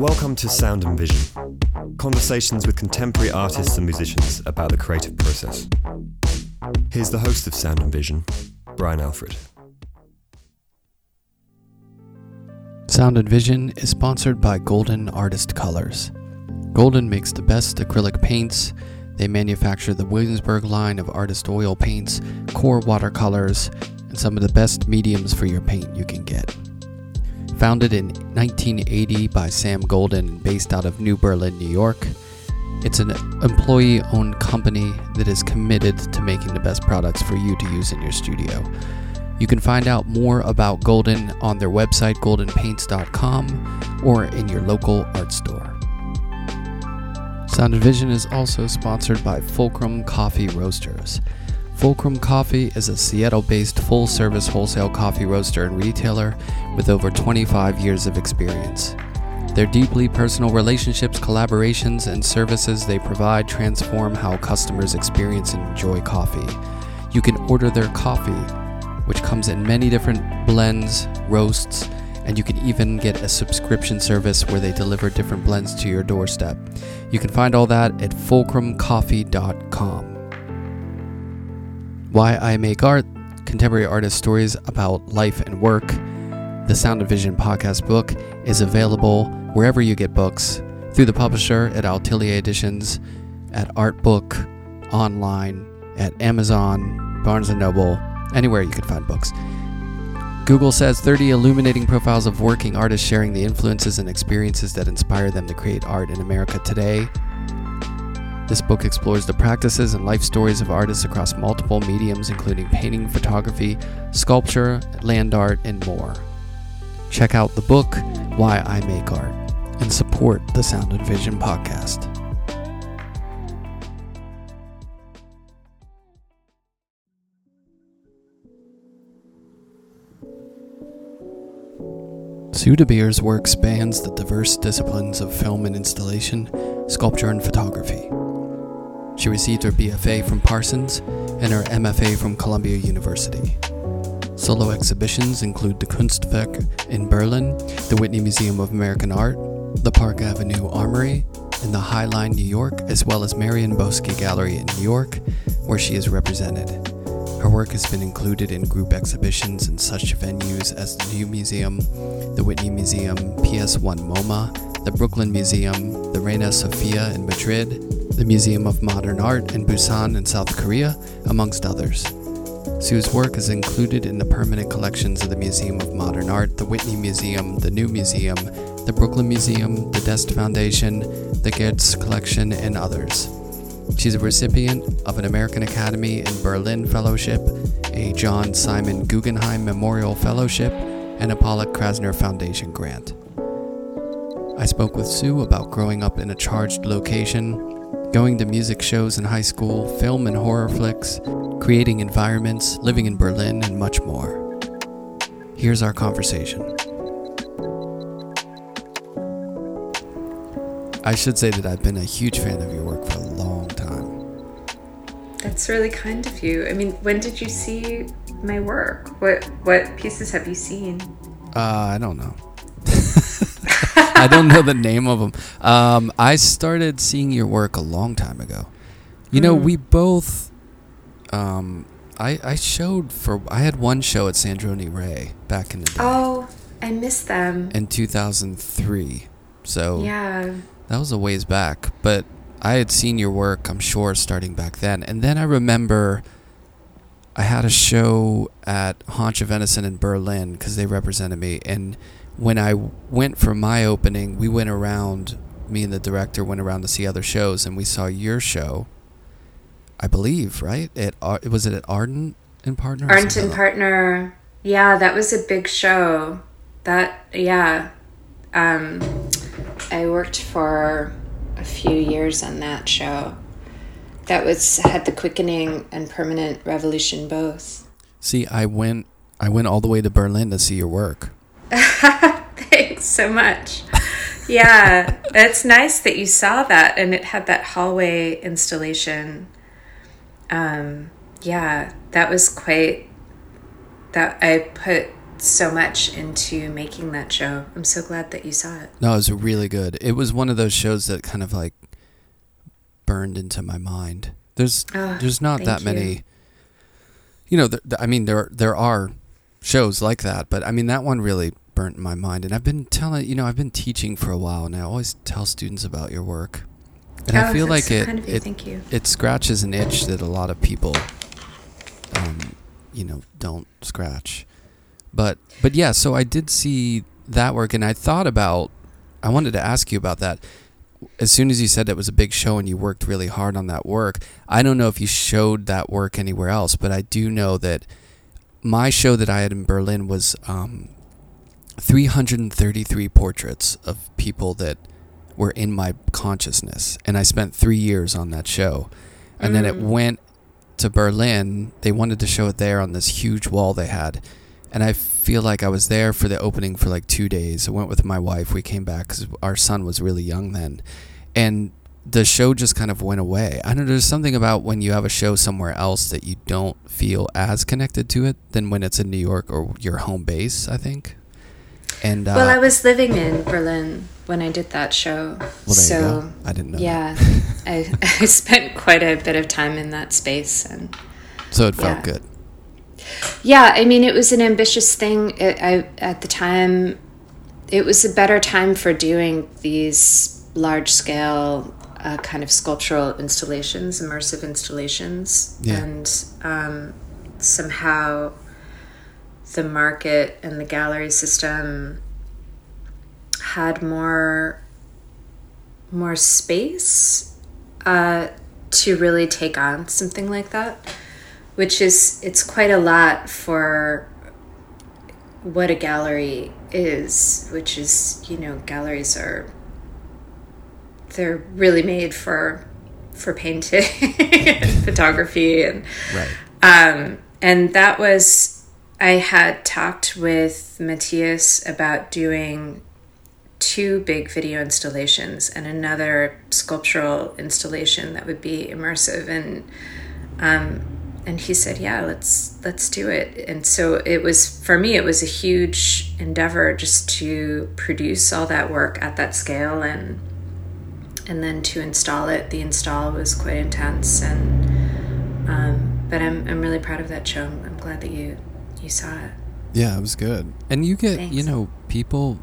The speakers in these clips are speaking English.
Welcome to Sound and Vision conversations with contemporary artists and musicians about the creative process. Here's the host of Sound and Vision, Brian Alfred. Sound and Vision is sponsored by Golden Artist Colors. Golden makes the best acrylic paints. They manufacture the Williamsburg line of artist oil paints, core watercolors, and some of the best mediums for your paint you can get. Founded in 1980 by Sam Golden and based out of New Berlin, New York, it's an employee owned company that is committed to making the best products for you to use in your studio. You can find out more about Golden on their website, goldenpaints.com, or in your local art store. Sound Vision is also sponsored by Fulcrum Coffee Roasters. Fulcrum Coffee is a Seattle based full service wholesale coffee roaster and retailer with over 25 years of experience. Their deeply personal relationships, collaborations, and services they provide transform how customers experience and enjoy coffee. You can order their coffee, which comes in many different blends, roasts, and you can even get a subscription service where they deliver different blends to your doorstep. You can find all that at fulcrumcoffee.com. Why I Make Art, contemporary artist stories about life and work. The Sound of Vision podcast book is available wherever you get books through the publisher at Atelier Editions, at Artbook, online, at Amazon, Barnes & Noble, anywhere you can find books. Google says 30 illuminating profiles of working artists sharing the influences and experiences that inspire them to create art in America today. This book explores the practices and life stories of artists across multiple mediums, including painting, photography, sculpture, land art, and more. Check out the book, Why I Make Art, and support the Sound and Vision podcast. Sue de Beer's work spans the diverse disciplines of film and installation, sculpture, and photography. She received her BFA from Parsons and her MFA from Columbia University. Solo exhibitions include the Kunst Werke in Berlin, the Whitney Museum of American Art, the Park Avenue Armory, and the High Line, New York, as well as Marianne Boesky Gallery in New York, where she is represented. Her work has been included in group exhibitions in such venues as the New Museum, the Whitney Museum, PS1 MoMA, the Brooklyn Museum, the Reina Sofia in Madrid, the Museum of Modern Art in Busan in South Korea, amongst others. Sue's work is included in the permanent collections of the Museum of Modern Art, the Whitney Museum, the New Museum, the Brooklyn Museum, the Deste Foundation, the Goetz Collection, and others. She's a recipient of an American Academy in Berlin Fellowship, a John Simon Guggenheim Memorial Fellowship, and a Pollock Krasner Foundation grant. I spoke with Sue about growing up in a charged location, going to music shows in high school, film and horror flicks, creating environments, living in Berlin, and much more. Here's our conversation. I should say that I've been a huge fan of your work for a long time. That's really kind of you. I mean, when did you see my work? What what pieces have you seen? Uh, I don't know. I don't know the name of them. Um, I started seeing your work a long time ago. You know, Mm. we both. Um, I I showed for I had one show at Sandroni Rey back in the day Oh, I missed them. in 2003. So Yeah. that was a ways back, but I had seen your work, I'm sure, starting back then. And then I remember I had a show at Haunch of Venison in Berlin because they represented me. And when I went for my opening, we went around, me and the director went around to see other shows, and we saw your show, I believe, right? At, was it at Arndt and Partner? something and Partner. Yeah, that was a big show. That yeah. Um I worked for a few years on that show. That was had the quickening and permanent revolution both. See, I went, I went all the way to Berlin to see your work. So much. Yeah, it's nice that you saw that and it had that hallway installation. Um, yeah, that was quite that I put so much into making that show. I'm so glad that you saw it. No, it was really good. It was one of those shows that kind of like burned into my mind. There's Oh, there's not that you. many. You know, th- th- I mean, there there are shows like that, but I mean that one really burnt in my mind. And I've been telling, you know, I've been teaching for a while, and I always tell students about your work, and I Oh, feel like so it kind of it Thank you. it scratches an itch that a lot of people, um, you know, don't scratch. But but yeah, so I did see that work, and I thought about. I wanted to ask you about that. As soon as you said it was a big show and you worked really hard on that work, I don't know if you showed that work anywhere else, but I do know that my show that I had in Berlin was um, 333 portraits of people that were in my consciousness. And I spent three years on that show. And then it Mm. went to Berlin. They wanted to show it there on this huge wall they had. And I feel like I was there for the opening for like two days. I went with my wife. We came back because our son was really young then. And the show just kind of went away. I don't know. There's something about when you have a show somewhere else that you don't feel as connected to it than when it's in New York or your home base, I think. And uh, well, I was living in Berlin when I did that show. Well, so. I didn't know. Yeah, I, I spent quite a bit of time in that space, and So it felt Yeah. good. yeah, I mean, it was an ambitious thing. It, I at the time, it was a better time for doing these large scale uh, kind of sculptural installations, immersive installations, Yeah. and um, somehow the market and the gallery system had more more space uh, to really take on something like that which is it's quite a lot for what a gallery is which is you know galleries are they're really made for for painting and photography and Right. um, and that was I had talked with Matthias about doing two big video installations and another sculptural installation that would be immersive. And um, and he said yeah let's let's do it. And so it was for me it was a huge endeavor just to produce all that work at that scale and and then to install it. The install was quite intense and um, but I'm, I'm really proud of that show. I'm, I'm glad that you you saw it Yeah, it was good. And you get, you know, people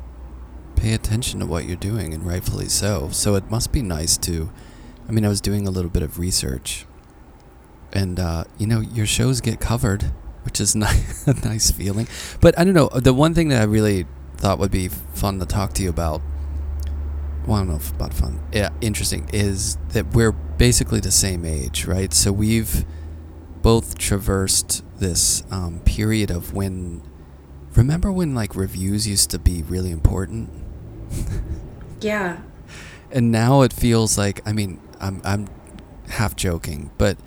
pay attention to what you're doing, and rightfully so. So it must be nice to. I mean, I was doing a little bit of research, and uh, you know, your shows get covered, which is nice, a nice feeling. But I don't know. The one thing that I really thought would be fun to talk to you about. Well, I don't know if about fun. Yeah, interesting is that we're basically the same age, right? So we've both traversed this um, period of when remember when like reviews used to be really important? Yeah. And now it feels like i mean i'm i'm half joking but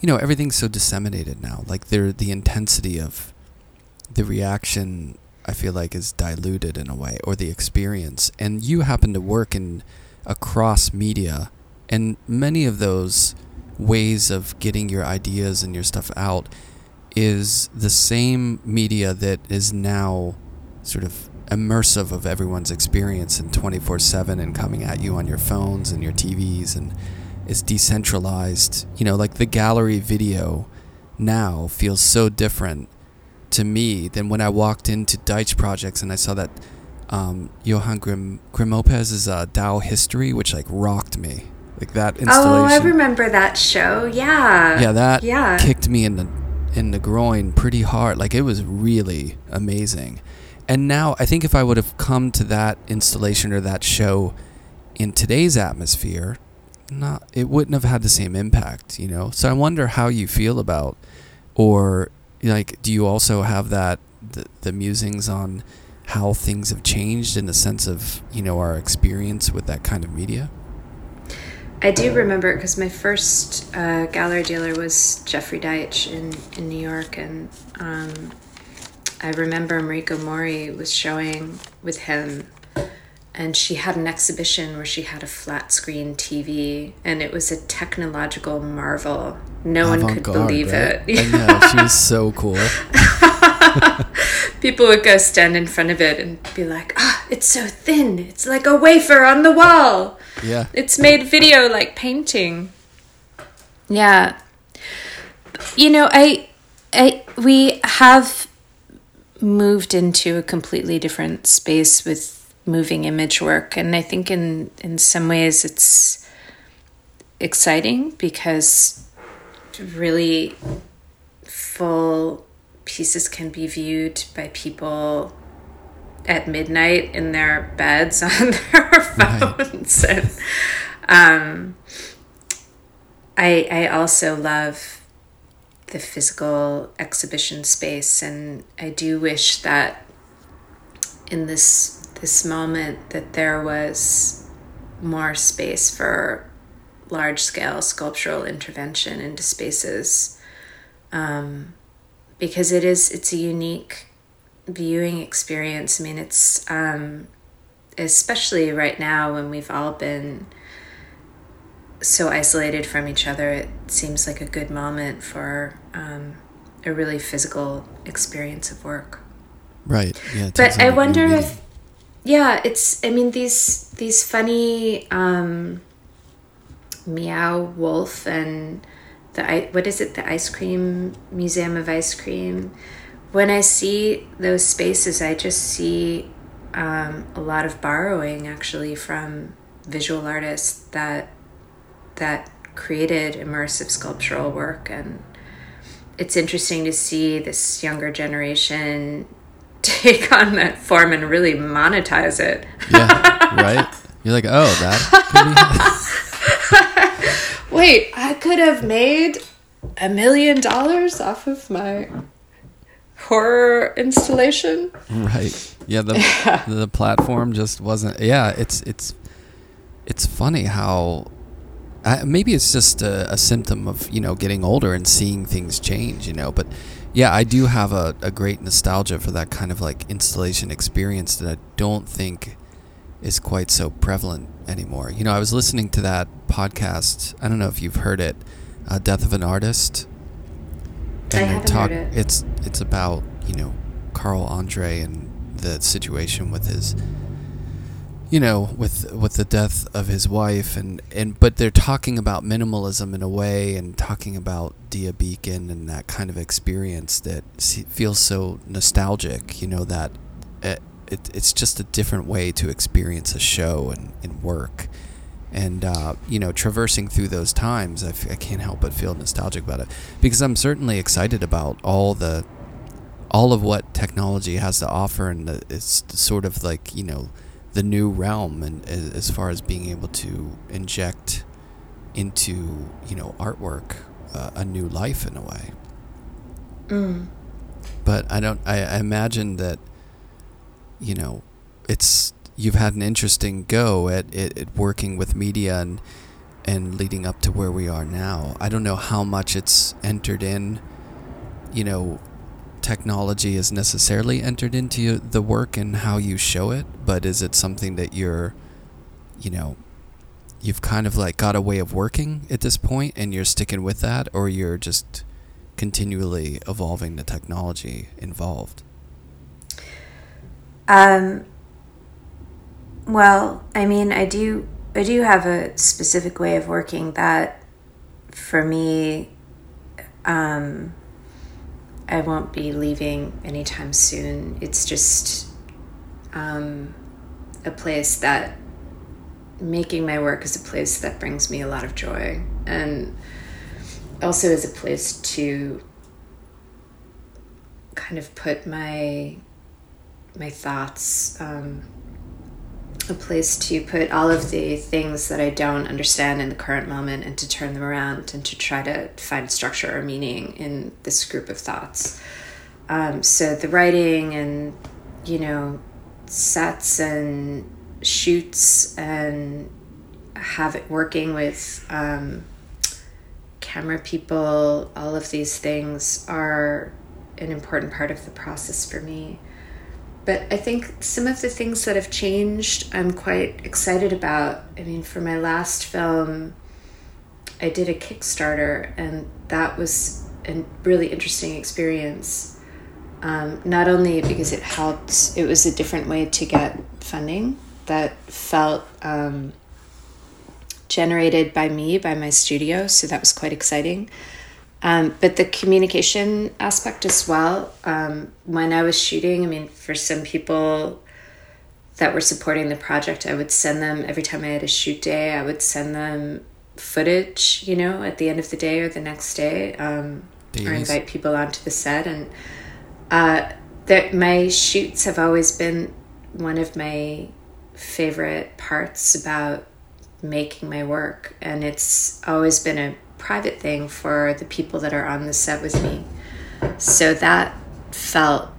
you know everything's so disseminated now. Like there the intensity of the reaction i feel like is diluted in a way or the experience. And you happen to work in across media and many of those ways of getting your ideas and your stuff out is the same media that is now sort of immersive of everyone's experience and 24/7 and coming at you on your phones and your TVs and is decentralized. You know, like the gallery video now feels so different to me than when I walked into Deitch Projects and I saw that um, Johan Grim Grimonprez's uh, Dial History, which like rocked me. Like that installation. oh I remember that show yeah Yeah, that yeah kicked me in the in the groin pretty hard. Like it was really amazing. And now I think if I would have come to that installation or that show in today's atmosphere, not it wouldn't have had the same impact, you know. So I wonder how you feel about or like do you also have that the, the musings on how things have changed in the sense of, you know, our experience with that kind of media? I do remember because my first uh, gallery dealer was Jeffrey Deitch in, in New York, and um, I remember Mariko Mori was showing with him, and she had an exhibition where she had a flat screen TV, and it was a technological marvel. No one could believe right? it. I know, she was so cool. people would go stand in front of it and be like, "Ah, it's so thin. It's like a wafer on the wall. Yeah. It's made video like painting." Yeah. You know, I I we have moved into a completely different space with moving image work and I think in in some ways it's exciting because really full pieces can be viewed by people at midnight in their beds on their phones right. and um, I I also love the physical exhibition space and I do wish that in this this moment that there was more space for large scale sculptural intervention into spaces um, because it is it's a unique viewing experience i mean it's um, especially right now when we've all been so isolated from each other it seems like a good moment for um, a really physical experience of work. Right. Yeah but i wonder if yeah it's i mean these these funny um, meow wolf and the what is it? The ice cream museum of ice cream when i see those spaces i just see um, a lot of borrowing actually from visual artists that that created immersive sculptural work. And it's interesting to see this younger generation take on that form and really monetize it. Yeah right? You're like oh that Wait, I could have made a million dollars off of my horror installation. Right. Yeah, the yeah. the platform just wasn't Yeah, it's it's it's funny how uh, maybe it's just a, a, symptom of, you know, getting older and seeing things change, you know, but yeah, I do have a, a great nostalgia for that kind of like installation experience that I don't think is quite so prevalent anymore. You know, I was listening to that podcast. I don't know if you've heard it, uh, "Death of an Artist." And haven't talk, it. It's it's about you know Carl Andre and the situation with his, you know, with with the death of his wife, and and but they're talking about minimalism in a way, and talking about Dia Beacon and that kind of experience that feels so nostalgic. You know that eh, it, it's just a different way to experience a show and, and work. And, uh, you know, traversing through those times, I f- I can't help but feel nostalgic about it because I'm certainly excited about all the, all of what technology has to offer. And the, it's sort of like, you know, the new realm and as far as being able to inject into, you know, artwork uh, a new life in a way. Mm. But I don't, I, I imagine that you know, it's you've had an interesting go at, at, at, working with media and and leading up to where we are now. I don't know how much it's entered in, you know, technology is necessarily entered into the work and how you show it, but is it something that you're, you know, you've kind of like got a way of working at this point and you're sticking with that, or you're just continually evolving the technology involved? Um, well, I mean, I do I do have a specific way of working that for me um, I won't be leaving anytime soon. It's just um, a place that making my work is a place that brings me a lot of joy and also is a place to kind of put my my thoughts, um, a place to put all of the things that I don't understand in the current moment and to turn them around and to try to find structure or meaning in this group of thoughts. Um, so the writing and, you know, sets and shoots and have it working with um, camera people, all of these things are an important part of the process for me. But I think some of the things that have changed, I'm quite excited about. I mean, for my last film, I did a Kickstarter, and that was a really interesting experience Um, not only because it helped, it was a different way to get funding that felt um, generated by me, by my studio. So that was quite exciting. Um, but the communication aspect as well. Um, when I was shooting, I mean, for some people that were supporting the project, I would send them every time I had a shoot day, I would send them footage, you know, at the end of the day or the next day, um, or invite people onto the set. And uh, that my shoots have always been one of my favorite parts about making my work, and it's always been a private thing for the people that are on the set with me. So that felt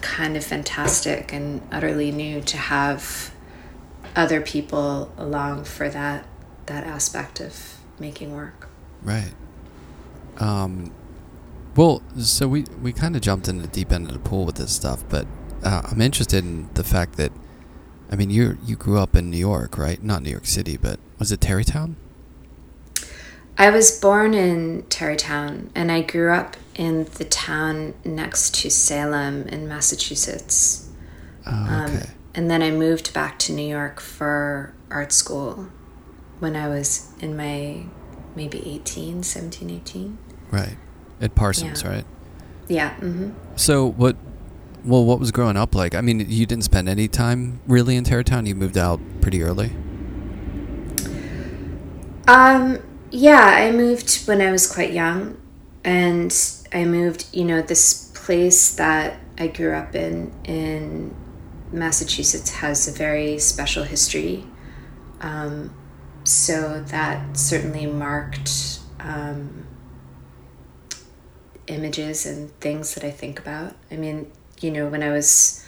kind of fantastic and utterly new to have other people along for that that aspect of making work. Right. Um, well, so we we kind of jumped in the deep end of the pool with this stuff, but uh, I'm interested in the fact that, I mean, you you grew up in New York, right? Not New York City, but was it Tarrytown? I was born in Tarrytown, and I grew up in the town next to Salem in Massachusetts. Oh, um, okay. Um, and then I moved back to New York for art school when I was in my maybe 18, 17, 18. Right. At Parsons, yeah. right? Yeah. Mm-hmm. So what well, what was growing up like? I mean, you didn't spend any time really in Tarrytown. You moved out pretty early. Um, yeah, I moved when I was quite young, and I moved. You know, this place that I grew up in in Massachusetts has a very special history. Um, so that certainly marked um, images and things that I think about. I mean, you know, when I was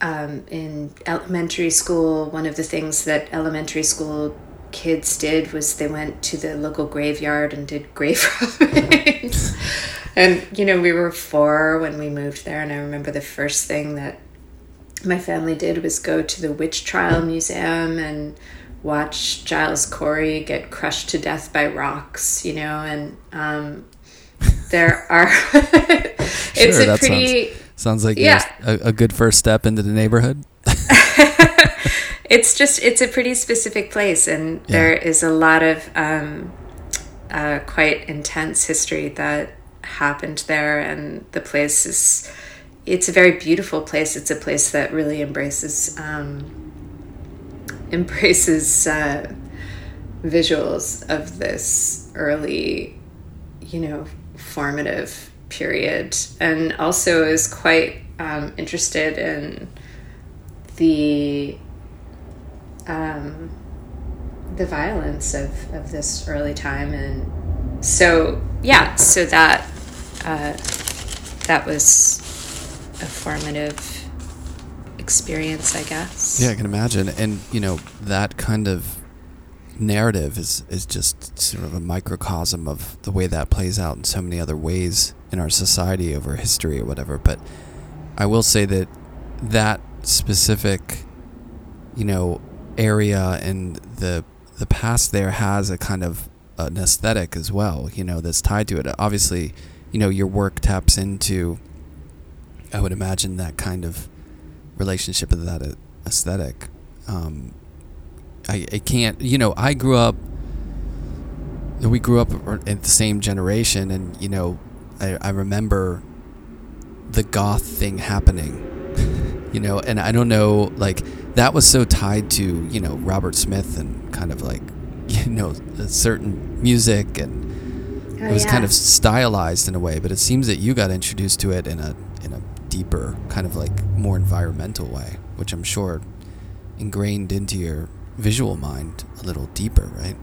um, in elementary school, one of the things that elementary school kids did was they went to the local graveyard and did grave robbings. and, you know, we were four when we moved there, and I remember the first thing that my family did was go to the Witch Trial Museum and watch Giles Corey get crushed to death by rocks, you know, and um, there are. it's sure, a pretty. Sounds, sounds like yeah. a, a good first step into the neighborhood. it's just it's a pretty specific place, and yeah. there is a lot of um, uh, quite intense history that happened there, and the place is. It's a very beautiful place. It's a place that really embraces um, embraces uh, visuals of this early, you know, formative period, and also is quite um, interested in the um, the violence of, of this early time, and so yeah, so that uh, that was a formative experience, I guess. Yeah, I can imagine, and you know that kind of narrative is is just sort of a microcosm of the way that plays out in so many other ways in our society over history or whatever. But I will say that that specific, you know, area and the the past there has a kind of an aesthetic as well, you know, that's tied to it. Obviously, you know, your work taps into I would imagine that kind of relationship with that aesthetic. Um, I, I can't, you know, I grew up, we grew up in the same generation, and, you know, I, I remember the goth thing happening, you know, and I don't know, like, that was so tied to, you know, Robert Smith and kind of like, you know, a certain music and oh, it was yeah. kind of stylized in a way, but it seems that you got introduced to it in a, in a deeper, kind of like more environmental way, which I'm sure ingrained into your visual mind a little deeper, right?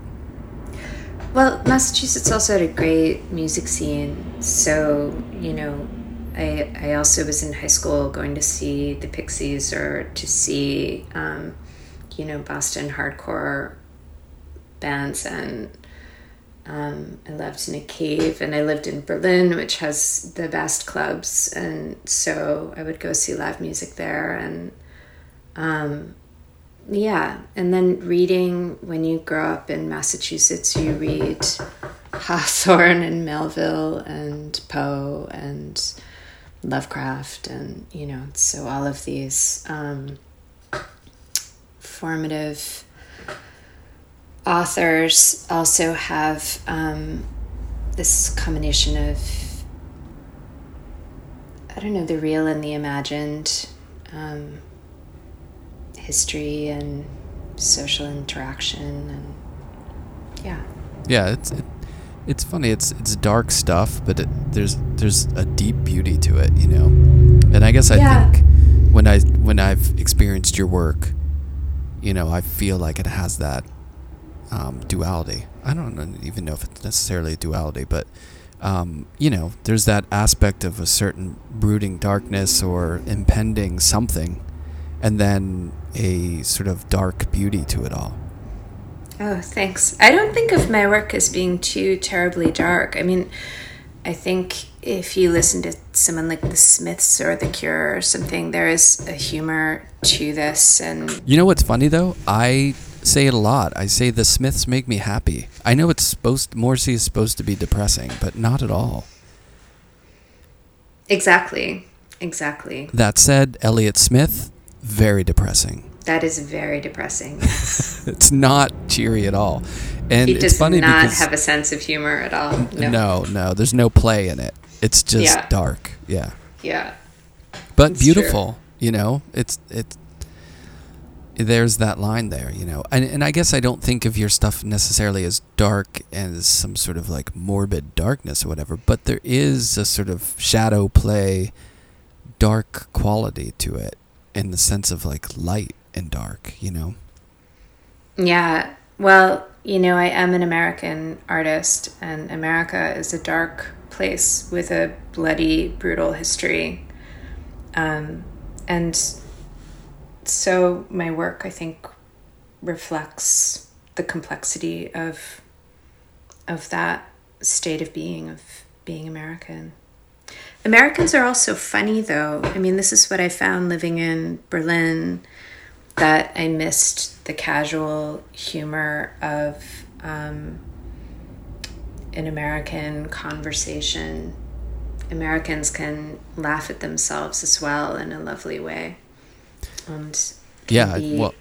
Well, Massachusetts also had a great music scene. So, you know, I, I also was in high school going to see the Pixies or to see, um, you know, Boston hardcore bands. And um, I lived in a cave and I lived in Berlin, which has the best clubs. And so I would go see live music there. And um, yeah, and then reading when you grow up in Massachusetts, you read Hawthorne and Melville and Poe and Lovecraft and you know so all of these um, formative authors also have um, this combination of I don't know the real and the imagined um, history and social interaction and yeah. Yeah it's it, it's funny it's it's dark stuff but it, there's there's a deep beauty to it you know? And i guess i Yeah. think when i when i've experienced your work you know i feel like it has that um, duality. I don't even know if it's necessarily a duality but um, you know there's that aspect of a certain brooding darkness or impending something and then a sort of dark beauty to it all Oh, thanks. I don't think of my work as being too terribly dark. I mean, I think if you listen to someone like the Smiths or The Cure or something, there is a humor to this. And You know what's funny though? I say it a lot. I say the Smiths make me happy. I know it's supposed Morrissey is supposed to be depressing, but not at all. exactly, exactly. That said, Elliott Smith, very depressing. That is very depressing. It's not cheery at all. And he does not have a sense of humor at all. No. no, no, there's no play in it. It's just Yeah. dark. Yeah. Yeah. But It's true. beautiful, you know? It's it's there's that line there, you know. And and I guess I don't think of your stuff necessarily as dark as some sort of like morbid darkness or whatever, but there is a sort of shadow play dark quality to it in the sense of like light and dark, you know. Yeah. Well, you know, I am an American artist, and America is a dark place with a bloody, brutal history. Um, and so my work, I think, reflects the complexity of of that state of being of being American. Americans are also funny, though. I mean, this is what I found living in Berlin that I missed the casual humor of um, an American conversation. Americans can laugh at themselves as well in a lovely way. And Yeah, be- well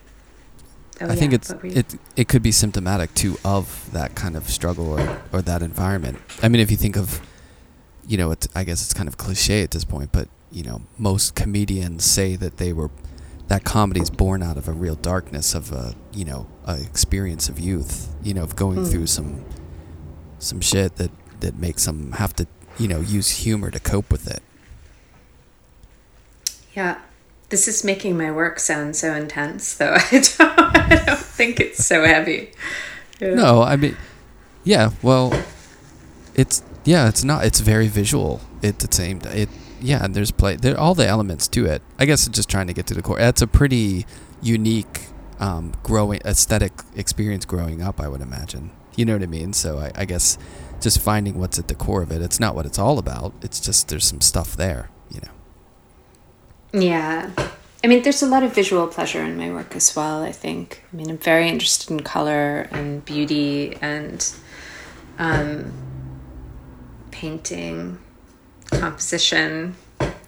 Oh, I think it's it it could be symptomatic too of that kind of struggle or, or that environment. I mean, if you think of, you know, it's, I guess it's kind of cliche at this point, but you know, most comedians say that they were that comedy is born out of a real darkness of a you know a experience of youth, you know, of going Mm. through some some shit that that makes them have to you know use humor to cope with it. Yeah. This is making my work sound so intense, though. I don't, I don't think it's so heavy. Yeah. No, I mean, yeah. Well, it's yeah. It's not. It's very visual. At the same. It yeah. And there's play. There all the elements to it. I guess just trying to get to the core. That's a pretty unique, um, growing aesthetic experience growing up. I would imagine. You know what I mean? So I, I guess just finding what's at the core of it. It's not what it's all about. It's just there's some stuff there. You know. Yeah. I mean, there's a lot of visual pleasure in my work as well, I think. I mean, I'm very interested in color and beauty and um, painting, composition.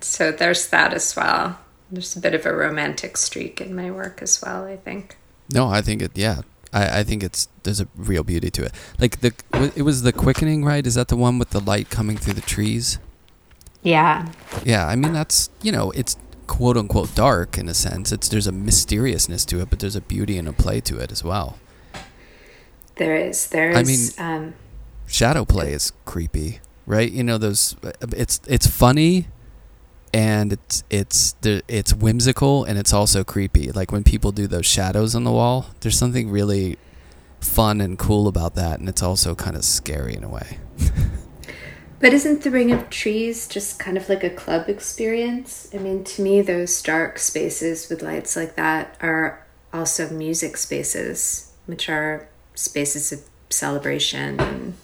So there's that as well. There's a bit of a romantic streak in my work as well, I think. No, I think it. Yeah, I, I think it's there's a real beauty to it. Like the it was the quickening, right? Is that the one with the light coming through the trees? Yeah. Yeah, I mean that's you know it's quote unquote dark in a sense. It's there's a mysteriousness to it, but there's a beauty and a play to it as well. There is. There I mean, um, Shadow play is creepy, right? You know those. It's it's funny, and it's it's it's whimsical and it's also creepy. Like when people do those shadows on the wall, there's something really fun and cool about that, and it's also kind of scary in a way. But isn't the Ring of Trees just kind of like a club experience? I mean, to me, those dark spaces with lights like that are also music spaces, which are spaces of celebration and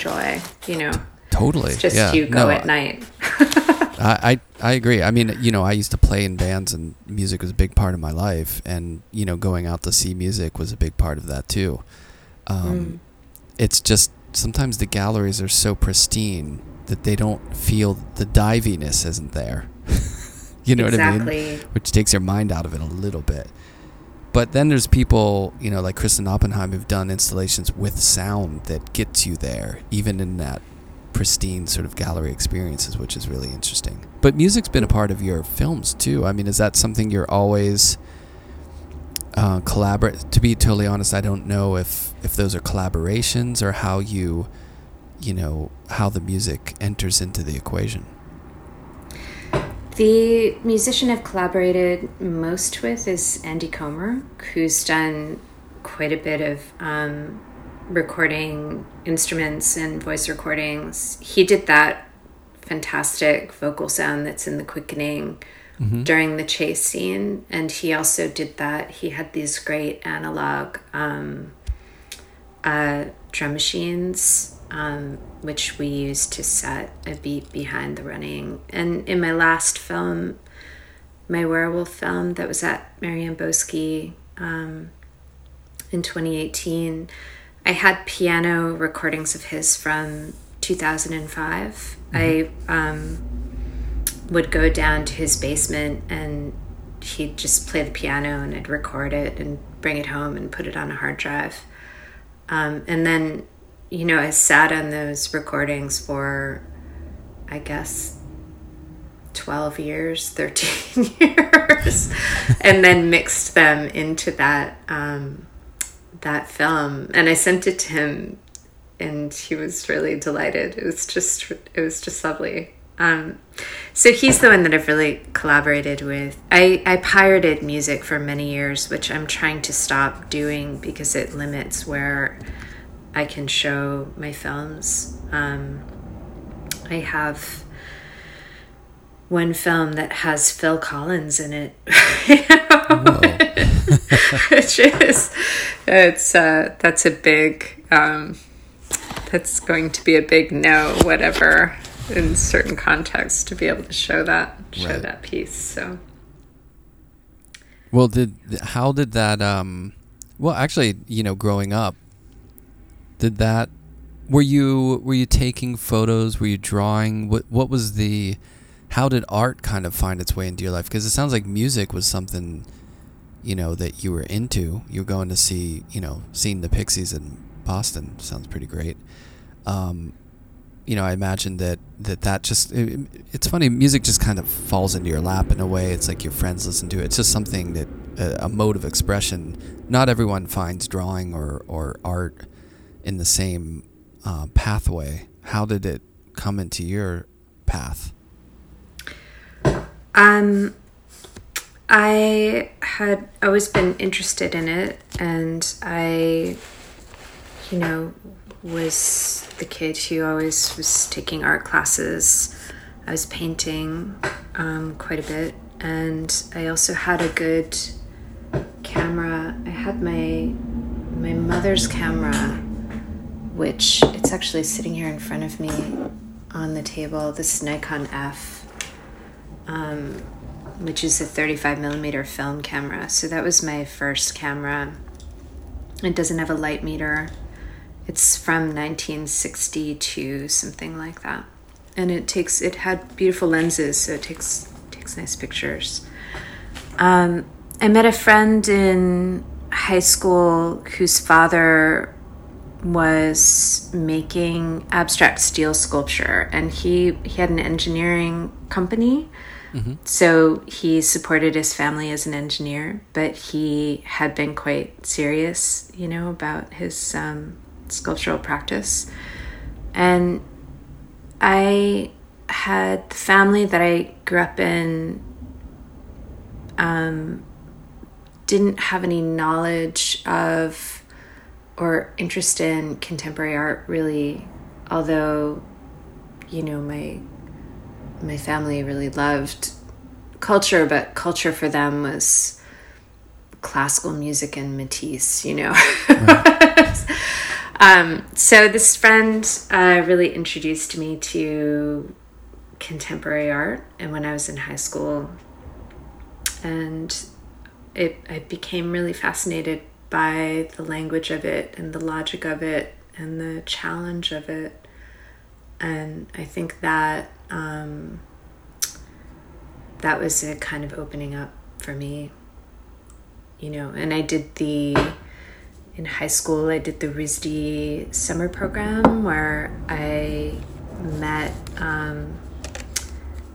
joy. You know, Totally. it's just yeah. you go No, at night. I, I I agree. I mean, you know, I used to play in bands, and music was a big part of my life, and you know, going out to see music was a big part of that too. Um, Mm. It's just sometimes the galleries are so pristine that they don't feel the diviness isn't there. you know exactly. what I mean? Which takes your mind out of it a little bit. But then there's people, you know, like Kristin Oppenheim who've done installations with sound that gets you there, even in that pristine sort of gallery experiences, which is really interesting. But music's been a part of your films too. I mean, is that something you're always uh, collaborate? To be totally honest, I don't know if if those are collaborations or how you, you know, how the music enters into the equation. The musician I've collaborated most with is Andy Comer, who's done quite a bit of um, recording instruments and voice recordings. He did that fantastic vocal sound that's in the quickening mm-hmm. during the chase scene. And he also did that. He had these great analog um, uh, drum machines, um, which we used to set a beat behind the running. And in my last film, my werewolf film that was at Marianne Boesky um, in 2018, I had piano recordings of his from 2005. Mm-hmm. I um, would go down to his basement and he'd just play the piano and I'd record it and bring it home and put it on a hard drive. Um, and then, you know, I sat on those recordings for, I guess, 12 years, 13 years, and then mixed them into that. Um, that film and I sent it to him and he was really delighted. It was just it was just lovely. Um, so he's the one that I've really collaborated with. I, I pirated music for many years, which I'm trying to stop doing because it limits where I can show my films. Um, I have one film that has Phil Collins in it, which is it's uh, that's a big um, that's going to be a big no, whatever in certain contexts to be able to show that show right. that piece. So, well, did how did that? Um, well, actually, you know, growing up, did that? Were you were you taking photos? Were you drawing? What what was the how did art kind of find its way into your life? Because it sounds like music was something, you know, that you were into. You're going to see, you know, seeing the Pixies in Boston sounds pretty great. Um, you know, I imagine that that, that just it, it's funny. Music just kind of falls into your lap in a way. It's like your friends listen to it. It's just something that a, a mode of expression. Not everyone finds drawing or or art in the same uh, pathway. How did it come into your path? Um, I had always been interested in it, and I, you know, was the kid who always was taking art classes. I was painting um, quite a bit, and I also had a good camera. I had my my mother's camera, which it's actually sitting here in front of me on the table. This Nikon F um, which is a 35 millimeter film camera. So that was my first camera. It doesn't have a light meter. It's from 1962, something like that. And it takes it had beautiful lenses, so it takes takes nice pictures. Um, I met a friend in high school whose father was making abstract steel sculpture, and he he had an engineering company Mm-hmm. So he supported his family as an engineer, but he had been quite serious, you know, about his um, sculptural practice. And I had the family that I grew up in um, didn't have any knowledge of or interest in contemporary art really although you know my my family really loved culture, but culture for them was classical music and Matisse, you know. Right. um, so this friend uh, really introduced me to contemporary art, and when I was in high school, and it I became really fascinated by the language of it and the logic of it, and the challenge of it. And I think that um, that was a kind of opening up for me, you know. And I did the in high school. I did the RISD summer program where I met um,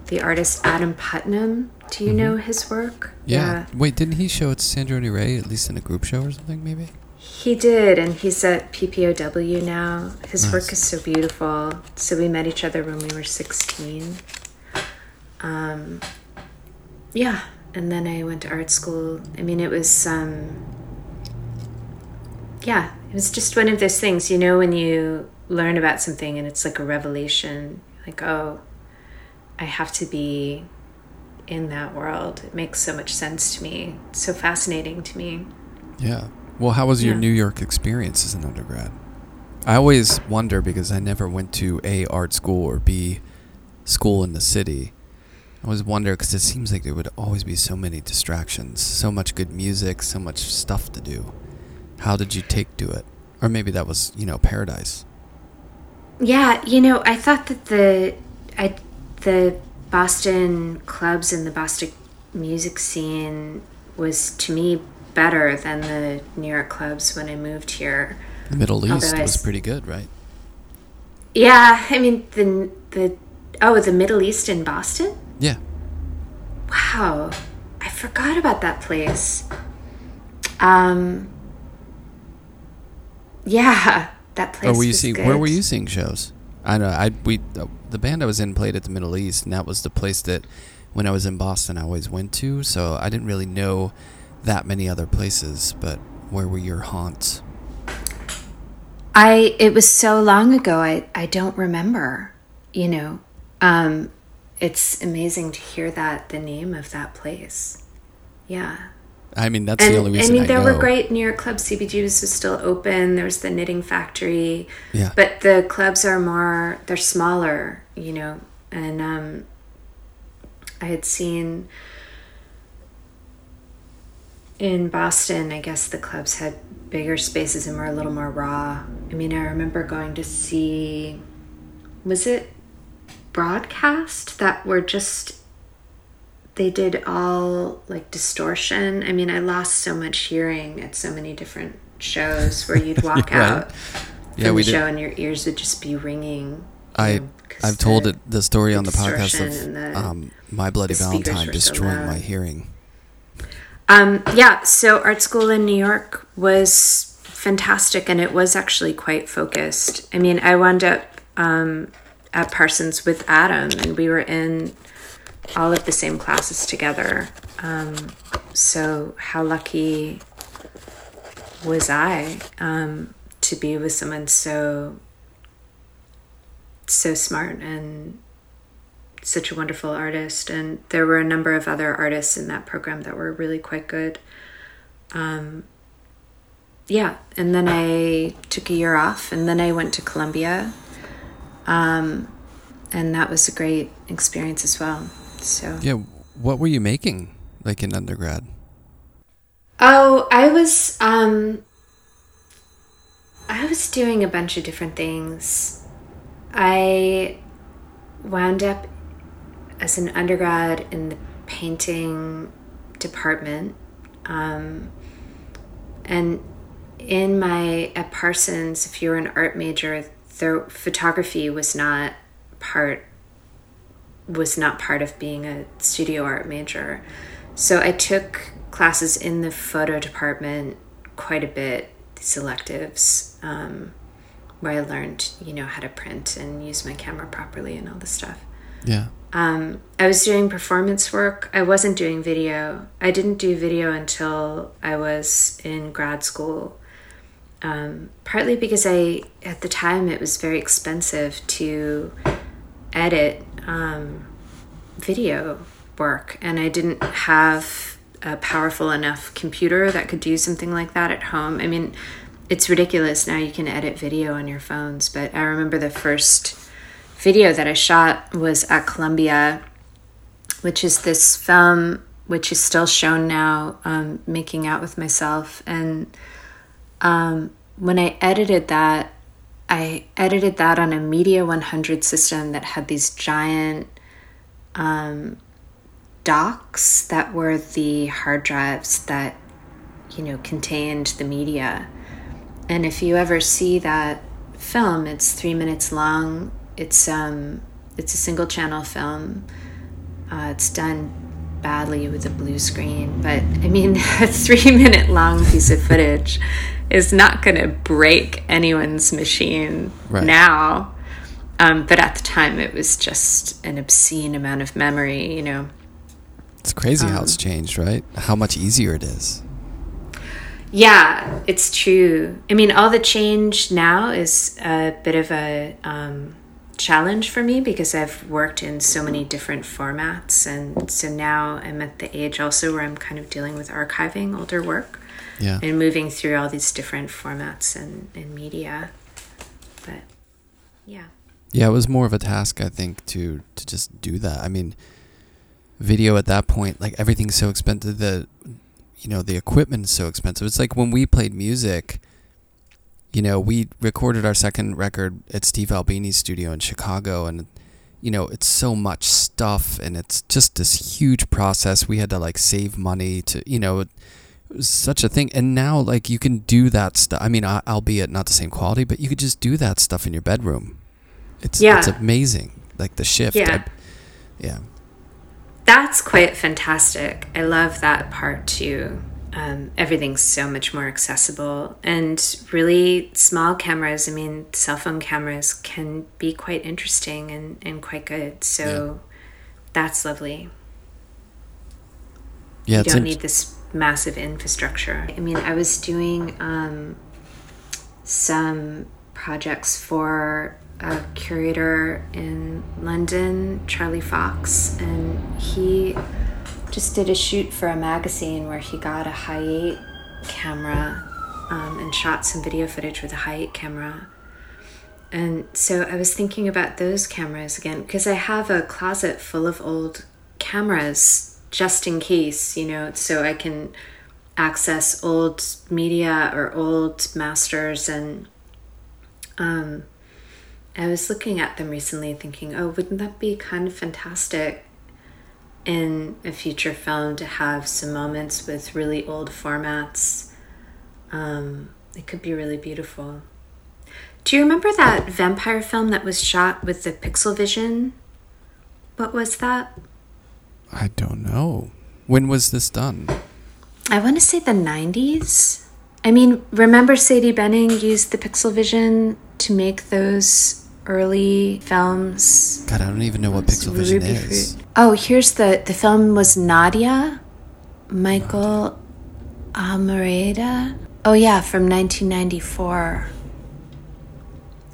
the artist Adam Putnam. Do you mm-hmm. know his work? Yeah. yeah. Wait, didn't he show at Sandroni Rey at least in a group show or something? Maybe. He did, and he's at PPOW now. His nice. work is so beautiful. So we met each other when we were sixteen. Um, yeah, and then I went to art school. I mean, it was um, yeah, it was just one of those things, you know, when you learn about something and it's like a revelation, like, oh, I have to be in that world. It makes so much sense to me. It's so fascinating to me. Yeah. Well, how was your yeah. New York experience as an undergrad? I always wonder because I never went to A, art school, or B, school in the city. I always wonder because it seems like there would always be so many distractions, so much good music, so much stuff to do. How did you take to it? Or maybe that was, you know, paradise. Yeah, you know, I thought that the I the Boston clubs and the Boston music scene was to me better than the New York clubs when I moved here. The Middle East was pretty good, right? Yeah, I mean the the oh the Middle East in Boston. Yeah. Wow, I forgot about that place. Um, yeah, that place. Oh, were you seeing? Good. Where were you seeing shows? I know. I we the band I was in played at the Middle East, and that was the place that when I was in Boston I always went to. So I didn't really know that many other places. But where were your haunts? I it was so long ago. I I don't remember. You know, um, it's amazing to hear that the name of that place. Yeah. I mean, that's and, the only reason. I mean, there I were great New York clubs. CBGB's was still open. There was the Knitting Factory. Yeah. But the clubs are more. They're smaller, you know. And um, I had seen in Boston. I guess the clubs had bigger spaces and were a little more raw. I mean, I remember going to see. Was it broadcast that were just they did all like distortion. I mean, I lost so much hearing at so many different shows where you'd walk right. out yeah, from the show and your ears would just be ringing. I know, I've told it the story the on the podcast of the, um, my bloody Valentine destroying so my hearing. Um, yeah, so art school in New York was fantastic, and it was actually quite focused. I mean, I wound up um, at Parsons with Adam, and we were in all of the same classes together. Um, so, how lucky was I um, to be with someone so so smart and such a wonderful artist? And there were a number of other artists in that program that were really quite good. Um, yeah, and then I took a year off, and then I went to Columbia. Um, and that was a great experience as well. So yeah, what were you making like in undergrad? Oh, I was um, I was doing a bunch of different things. I wound up as an undergrad in the painting department, um, and in my at Parsons, if you were an art major, photography was not part was not part of being a studio art major. So I took classes in the photo department quite a bit, selectives, um, where I learned, you know, how to print and use my camera properly and all this stuff. Yeah. Um, I was doing performance work. I wasn't doing video. I didn't do video until I was in grad school. Um, partly because I, at the time, it was very expensive to edit um, video work, and I didn't have a powerful enough computer that could do something like that at home. I mean, it's ridiculous now you can edit video on your phones, but I remember the first video that I shot was at Columbia, which is this film which is still shown now, um, making out with myself. And um, when I edited that, I edited that on a Media 100 system that had these giant um, docks that were the hard drives that, you know, contained the media. And if you ever see that film, it's three minutes long. It's um, it's a single channel film. Uh, it's done badly with a blue screen, but I mean, a three minute long piece of footage is not going to break anyone's machine right. now. Um, but at the time, it was just an obscene amount of memory, you know. It's crazy um, how it's um, changed, right? How much easier it is. Yeah, it's true. I mean, all the change now is a bit of a um, challenge for me because I've worked in so many different formats. And so now I'm at the age also where I'm kind of dealing with archiving older work yeah. and moving through all these different formats and, and media. But yeah. Yeah, it was more of a task, I think, to to just do that. I mean, video at that point, like everything's so expensive. The you know the equipment is so expensive. It's like when we played music. You know, we recorded our second record at Steve Albini's studio in Chicago, and you know it's so much stuff, and it's just this huge process. We had to like save money to, you know, such a thing. And now, like, you can do that stuff. I mean, albeit not the same quality, but you could just do that stuff in your bedroom. It's yeah. it's amazing. Like the shift. Yeah. I, yeah. That's quite fantastic. I love that part too. Um, everything's so much more accessible and really small cameras. I mean, cell phone cameras can be quite interesting and, and quite good. So yeah. that's lovely. Yeah, you don't need this massive infrastructure. I mean, I was doing um, some projects for a curator in London, Charlie Fox, and he just did a shoot for a magazine where he got a Hi8 camera um, and shot some video footage with a Hi8 camera. And so I was thinking about those cameras again because I have a closet full of old cameras just in case, you know, so I can access old media or old masters and um I was looking at them recently thinking, oh, wouldn't that be kind of fantastic in a future film to have some moments with really old formats? Um, it could be really beautiful. Do you remember that vampire film that was shot with the pixel vision? What was that? I don't know. When was this done? I want to say the 90s. I mean, remember Sadie Benning used the Pixel Vision to make those early films? God, I don't even know what Pixel Vision Ruby is. Fruit. Oh, here's the the film was Nadja, Michael Almereyda. Oh yeah, from 1994.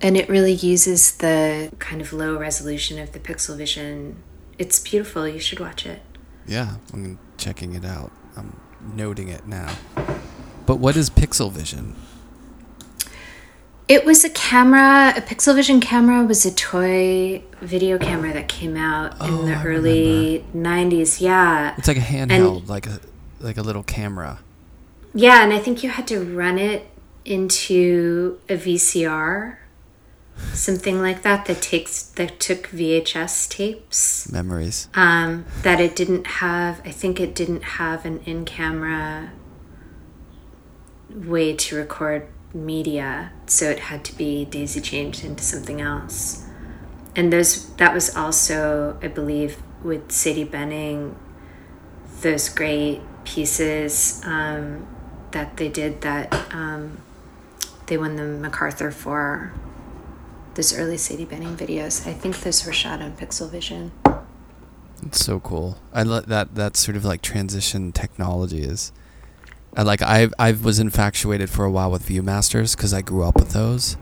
And it really uses the kind of low resolution of the Pixel Vision it's beautiful. You should watch it. Yeah, I'm checking it out. I'm noting it now. But what is Pixel Vision? It was a camera. A Pixel Vision camera was a toy video camera that came out oh, in the I early remember. '90s. Yeah, it's like a handheld, and, like a like a little camera. Yeah, and I think you had to run it into a VCR something like that that takes that took VHS tapes memories um, that it didn't have I think it didn't have an in-camera way to record media so it had to be daisy chained into something else and those that was also I believe with Sadie Benning those great pieces um, that they did that um, they won the MacArthur for those early Sadie Benning videos. I think those were shot on Pixel Vision. It's so cool. I love that that sort of like transition technology is. I like I I was infatuated for a while with ViewMasters because I grew up with those.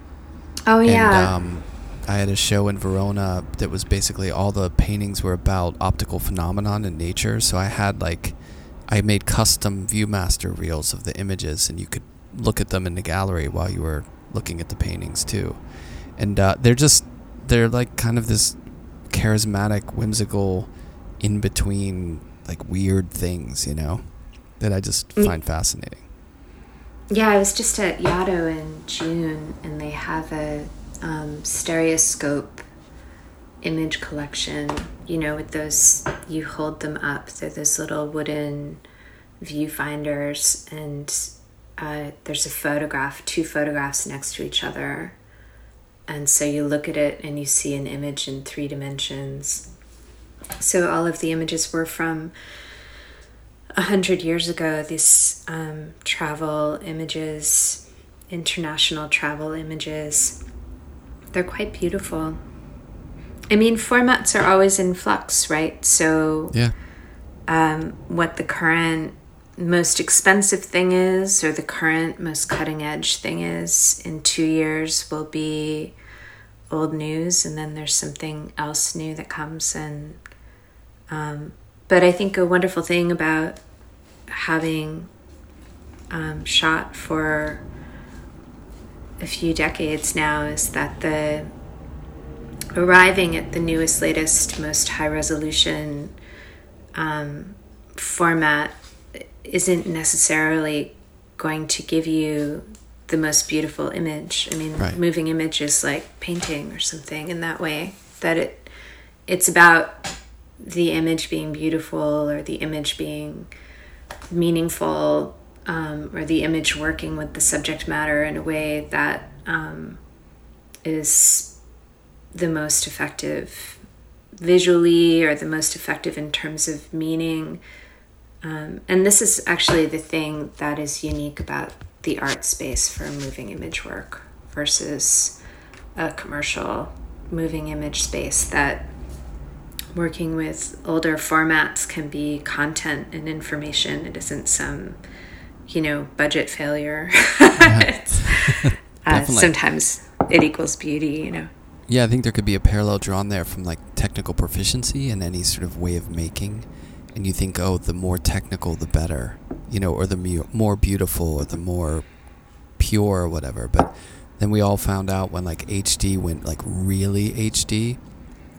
Oh yeah. And, um, I had a show in Verona that was basically all the paintings were about optical phenomenon in nature. So I had like, I made custom ViewMaster reels of the images, and you could look at them in the gallery while you were looking at the paintings too and uh, they're just they're like kind of this charismatic, whimsical, in between like weird things, you know, that I just mm. find fascinating. yeah, I was just at Yaddo in June, and they have a um, stereoscope image collection. You know, with those, you hold them up. They're those little wooden viewfinders, and uh, there's a photograph, two photographs next to each other. And so you look at it and you see an image in three dimensions. So all of the images were from a hundred years ago. These um, travel images, international travel images, they're quite beautiful. I mean, formats are always in flux, right? So, Yeah. um, what the current most expensive thing is, or the current most cutting edge thing is, in two years will be old news, and then there's something else new that comes. And um, but I think a wonderful thing about having um, shot for a few decades now is that the arriving at the newest, latest, most high resolution um, format isn't necessarily going to give you the most beautiful image. I mean, Right. moving image is like painting or something in that way. That it it's about the image being beautiful or the image being meaningful um, or the image working with the subject matter in a way that um, is the most effective visually or the most effective in terms of meaning. Um, and this is actually the thing that is unique about the art space for moving image work versus a commercial moving image space that working with older formats can be content and information. It isn't some, you know, budget failure. It's, uh, sometimes it equals beauty, you know. Yeah, I think there could be a parallel drawn there from like technical proficiency and any sort of way of making. And you think, oh, the more technical, the better, you know, or the mu- more beautiful, or the more pure, or whatever. But then we all found out when like HD went like really HD,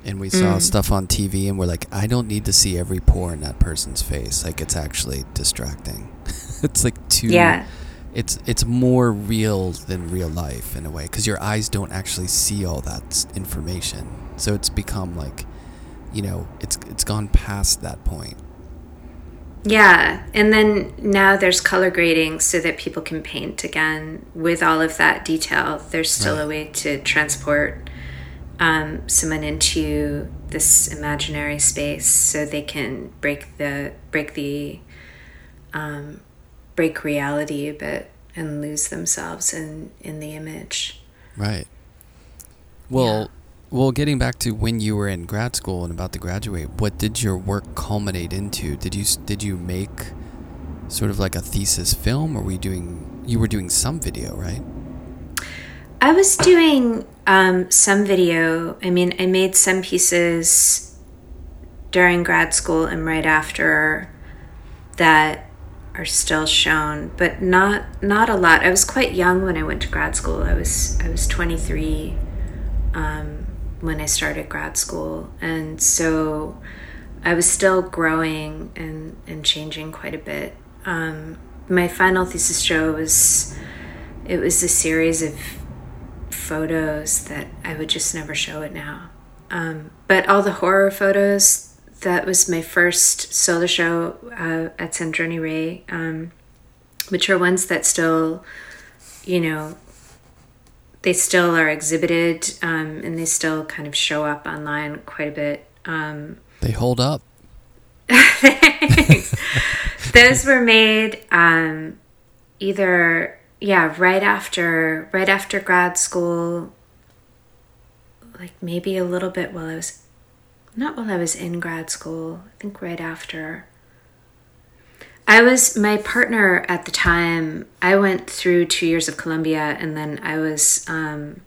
and we saw Mm. stuff on TV, and we're like, I don't need to see every pore in that person's face. Like it's actually distracting. it's like too Yeah. it's it's more real than real life in a way because your eyes don't actually see all that information so it's become like you know it's it's gone past that point Yeah, and then now there's color grading so that people can paint again with all of that detail. There's still Right. a way to transport um, someone into this imaginary space so they can break the break the um, break reality a bit and lose themselves in in the image. right. Well well getting back to when you were in grad school and about to graduate what did your work culminate into? Did you did you make sort of like a thesis film? Or were you doing you were doing some video right? I was doing um, some video. I mean, I made some pieces during grad school and right after that are still shown, but not not a lot. I was quite young when I went to grad school. I was I was 23 um, when I started grad school, and so I was still growing and and changing quite a bit. Um, my final thesis show was it was a series of photos that I would just never show it now. Um, but all the horror photos, that was my first solo show uh, at Sandroni Rey, um, which are ones that still, you know, they still are exhibited um, and they still kind of show up online quite a bit. Um, they hold up those were made um, either yeah right after right after grad school like maybe a little bit while i was not while i was in grad school i think right after i was my partner at the time i went through two years of columbia and then i was um,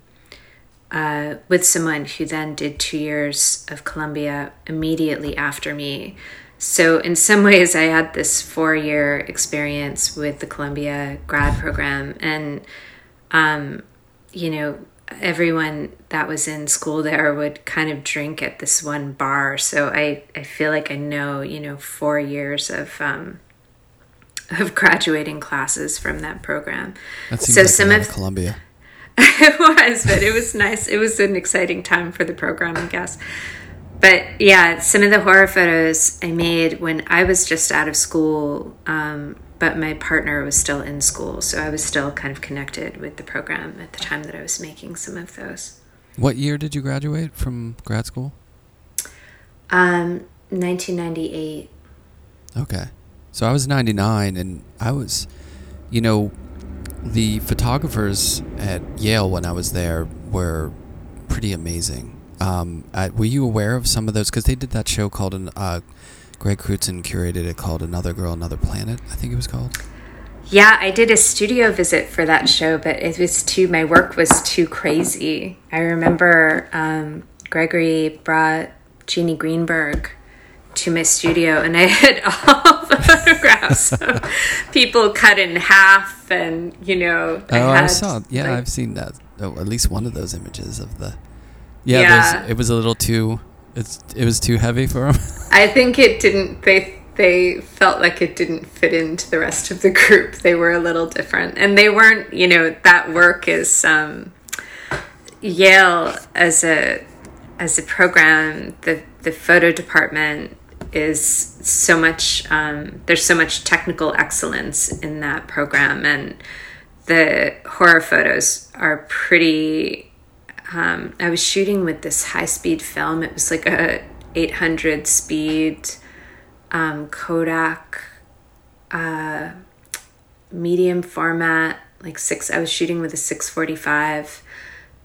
uh, with someone who then did two years of Columbia immediately after me. So, in some ways, I had this four year experience with the Columbia grad program. And, um, you know, everyone that was in school there would kind of drink at this one bar. So, I, I feel like I know, you know, four years of, um, of graduating classes from that program. That so like some of Columbia. it was, but it was nice. It was an exciting time for the program, I guess. But yeah, some of the horror photos I made when I was just out of school, um, but my partner was still in school, so I was still kind of connected with the program at the time that I was making some of those. What year did you graduate from grad school? Um, 1998. Okay. So I was 99 and I was, you know, the photographers at Yale when I was there were pretty amazing. Um, I, were you aware of some of those? Because they did that show called, an, uh, Greg Crewdson curated it called Another Girl, Another Planet, I think it was called. Yeah, I did a studio visit for that show, but it was too, my work was too crazy. I remember um, Gregory brought Jeannie Greenberg to my studio and I had all the photographs of people cut in half and you know I oh I saw yeah like, I've seen that oh, at least one of those images of the yeah, yeah. it was a little too it's it was too heavy for them I think it didn't they they felt like it didn't fit into the rest of the group. They were a little different. And they weren't you know that work is um Yale as a as a program the the photo department is so much um, there's so much technical excellence in that program. And the horror photos are pretty um, i was shooting with this high speed film it was like a 800 speed um, kodak uh, medium format like six i was shooting with a 645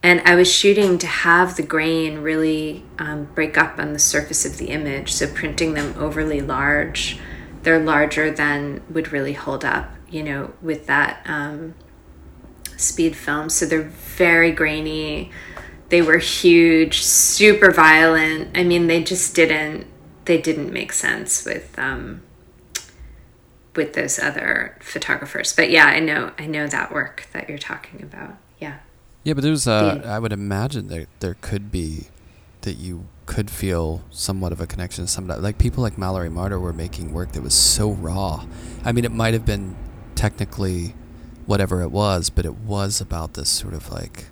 and I was shooting to have the grain really um, break up on the surface of the image. So printing them overly large, they're larger than would really hold up, you know, with that um, speed film. So they're very grainy. They were huge, super violent. I mean, they just didn't. They didn't make sense with um, with those other photographers. But yeah, I know. I know that work that you're talking about. Yeah. Yeah, but there's uh, I would imagine that there could be that you could feel somewhat of a connection to somebody like people like Malerie Marder were making work that was so raw. I mean, it might have been technically whatever it was, but it was about this sort of like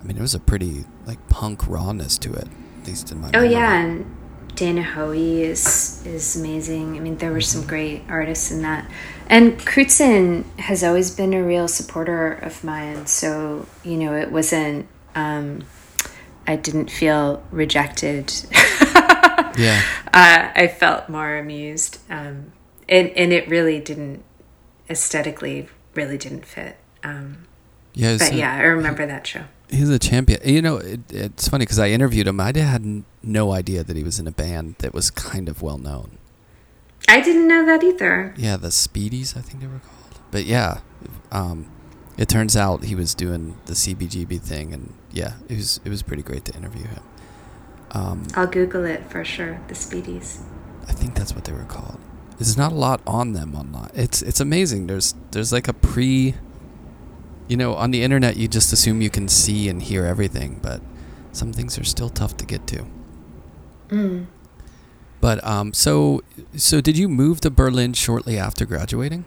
I mean, it was a pretty like punk rawness to it, at least in my. Oh memory. yeah, and Dana Hoey is is amazing. I mean, there were some great artists in that. And Crewdson has always been a real supporter of mine. So, you know, it wasn't, um, I didn't feel rejected. yeah. Uh, I felt more amused. Um, and, and it really didn't, aesthetically, really didn't fit. Um, yeah, but yeah, I remember that show. He's a champion. You know, it, it's funny because I interviewed him. I had no idea that he was in a band that was kind of well known. I didn't know that either. Yeah, the Speedies, I think they were called. But yeah, um, it turns out he was doing the CBGB thing, and yeah, it was it was pretty great to interview him. Um, I'll Google it for sure. The Speedies. I think that's what they were called. There's not a lot on them online. It's it's amazing. There's there's like a pre. You know, on the internet, you just assume you can see and hear everything, but some things are still tough to get to. Mm. But um, so so did you move to Berlin shortly after graduating?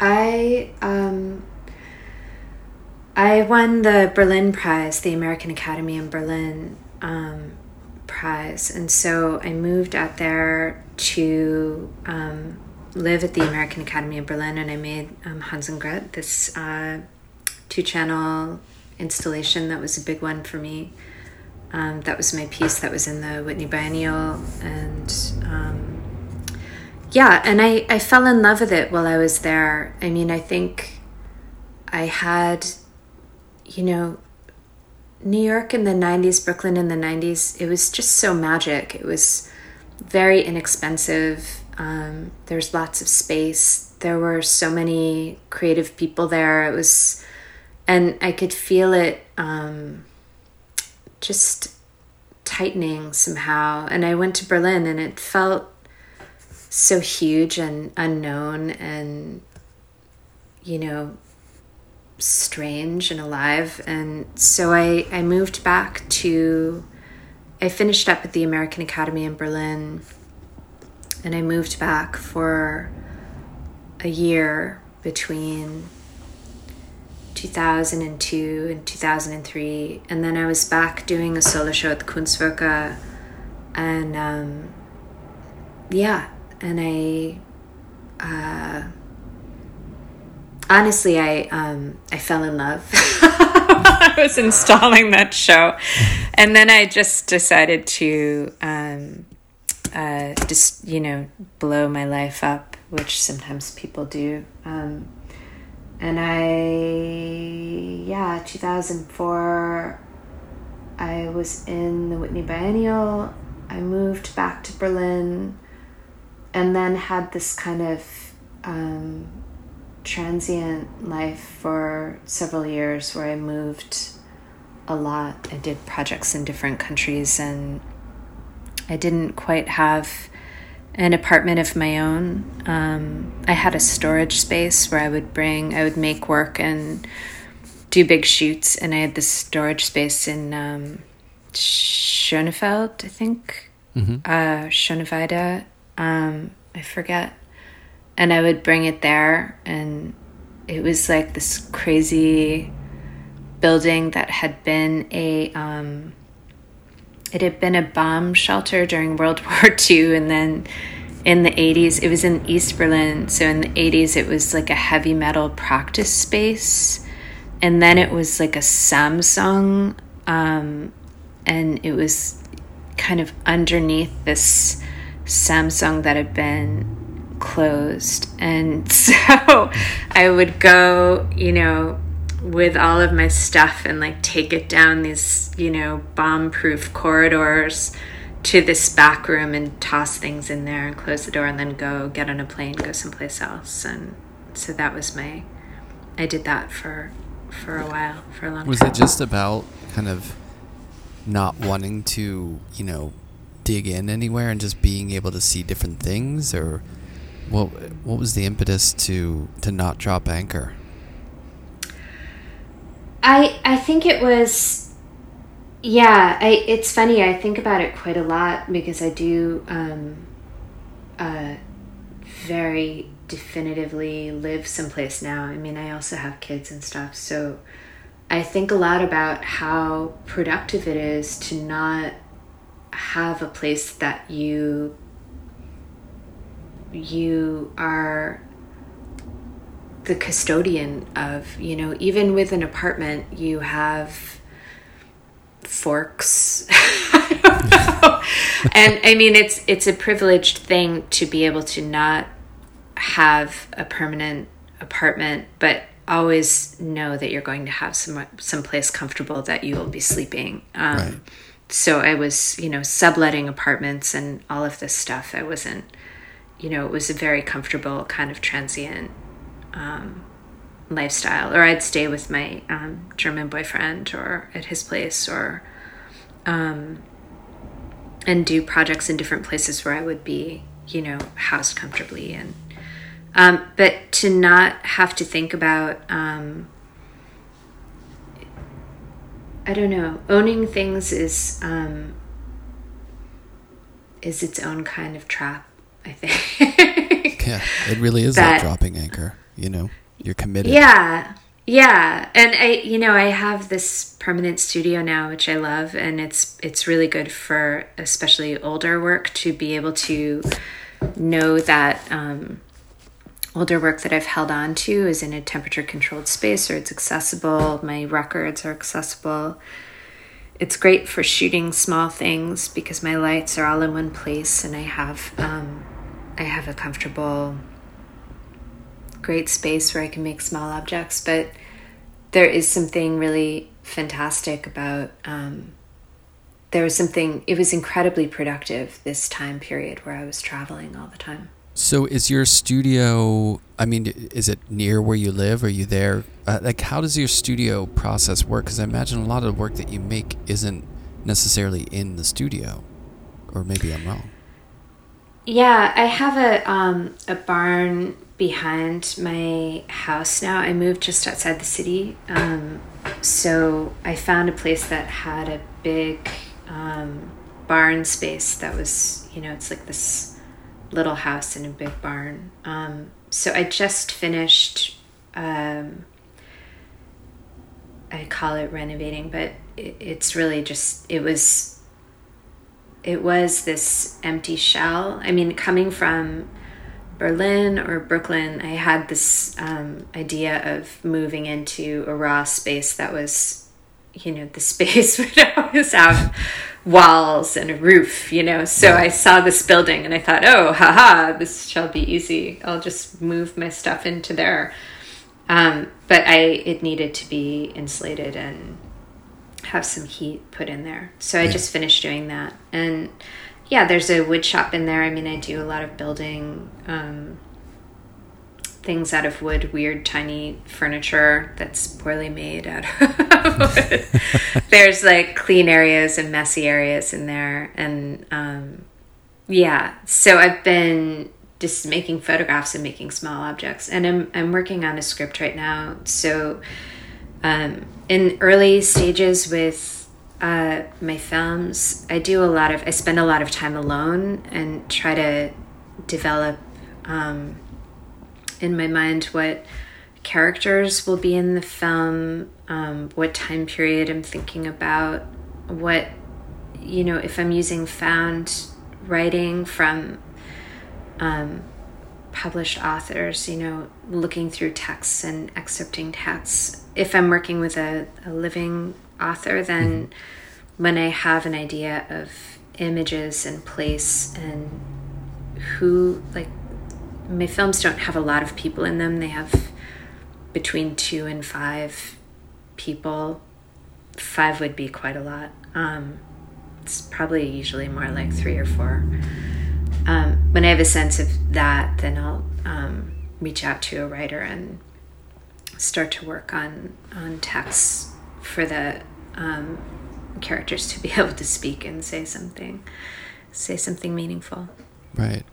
I um, I won the Berlin Prize, the American Academy in Berlin um, prize, and so I moved out there to um, live at the American Academy in Berlin, and I made um, Hans and Gret, this uh, two-channel installation that was a big one for me. Um, that was my piece that was in the Whitney Biennial. And um, yeah, and I, I fell in love with it while I was there. I mean, I think I had, you know, New York in the 90s, Brooklyn in the 90s, it was just so magic. It was very inexpensive. Um, there's lots of space. There were so many creative people there. It was, and I could feel it. Um, just tightening somehow. And I went to Berlin and it felt so huge and unknown and, you know, strange and alive. And so I, I moved back to, I finished up at the American Academy in Berlin and I moved back for a year between 2002 and 2003 and then i was back doing a solo show at the Kunst Werke. And um, yeah. And i uh, honestly i um, i fell in love. I was installing that show. And then i just decided to um, uh, just you know blow my life up which sometimes people do um, and I, yeah, 2004, I was in the Whitney Biennial. I moved back to Berlin and then had this kind of um, transient life for several years where I moved a lot. I did projects in different countries and I didn't quite have an apartment of my own. Um, I had a storage space where I would bring, I would make work and do big shoots, and I had this storage space in um, Schönefeld, I think, mm-hmm. uh, Schöneweide, um, I forget. And I would bring it there, and it was like this crazy building that had been a um, it had been a bomb shelter during World War II, and then in the 80s, it was in East Berlin. So in the 80s, it was like a heavy metal practice space. And then it was like a Samsung, um, and it was kind of underneath this Samsung that had been closed. And so I would go, you know, with all of my stuff and like take it down these, you know, bomb proof corridors to this back room and toss things in there and close the door and then go get on a plane, go someplace else. And so that was my, I did that for, for a while, for a long was time. Was it just about kind of not wanting to, you know, dig in anywhere and just being able to see different things or what, what was the impetus to, to not drop anchor? I I think it was yeah, I it's funny. I think about it quite a lot because I do um uh very definitively live someplace now. I mean, I also have kids and stuff. So I think a lot about how productive it is to not have a place that you you are the custodian of you know even with an apartment you have forks. And i mean it's it's a privileged thing to be able to not have a permanent apartment but always know that you're going to have some some place comfortable that you will be sleeping. Um, right. so i was you know subletting apartments and all of this stuff. I wasn't you know it was a very comfortable kind of transient um, lifestyle, or I'd stay with my um, German boyfriend or at his place, or um, and do projects in different places where I would be, you know, housed comfortably and. Um, but to not have to think about, um, I don't know, owning things is um, is its own kind of trap. I think. yeah, it really is that, like dropping anchor you know you're committed. Yeah yeah. And i you know i have this permanent studio now which i love and it's it's really good for especially older work to be able to know that um, older work that i've held on to is in a temperature controlled space or it's accessible my records are accessible. It's great for shooting small things because my lights are all in one place and i have um, i have a comfortable great space where I can make small objects, but there is something really fantastic about. Um, there was something, it was incredibly productive this time period where I was traveling all the time. So, is your studio, I mean, is it near where you live? Are you there? Uh, like, how does your studio process work? Because I imagine a lot of the work that you make isn't necessarily in the studio. Or maybe I'm wrong. Yeah, I have a um, a barn behind my house now. I moved just outside the city. Um, so I found a place that had a big um, barn space that was, you know, it's like this little house in a big barn. Um, so I just finished. Um, I call it renovating, but it, it's really just it was. It was this empty shell. I mean, coming from Berlin or Brooklyn, I had this um, idea of moving into a raw space that was, you know, the space would always have walls and a roof, you know. So yeah. I saw this building and I thought, oh, haha, this shall be easy. I'll just move my stuff into there. Um, but I, it needed to be insulated and have some heat put in there. So I yeah. just finished doing that. And yeah, there's a wood shop in there. I mean, I do a lot of building um, things out of wood, weird, tiny furniture that's poorly made out of wood. there's like clean areas and messy areas in there. And um, yeah, so I've been just making photographs and making small objects. And I'm, I'm working on a script right now. So um, in early stages with uh, my films, I do a lot of, I spend a lot of time alone and try to develop um, in my mind what characters will be in the film, um, what time period I'm thinking about, what, you know, if I'm using found writing from um, published authors, you know, looking through texts and excerpting texts. If I'm working with a, a living author, then mm-hmm. when I have an idea of images and place and who, like, my films don't have a lot of people in them, they have between two and five people. Five would be quite a lot. Um, it's probably usually more like three or four. Um, when I have a sense of that, then I'll um, reach out to a writer and start to work on on texts for the um, characters to be able to speak and say something, say something meaningful. Right.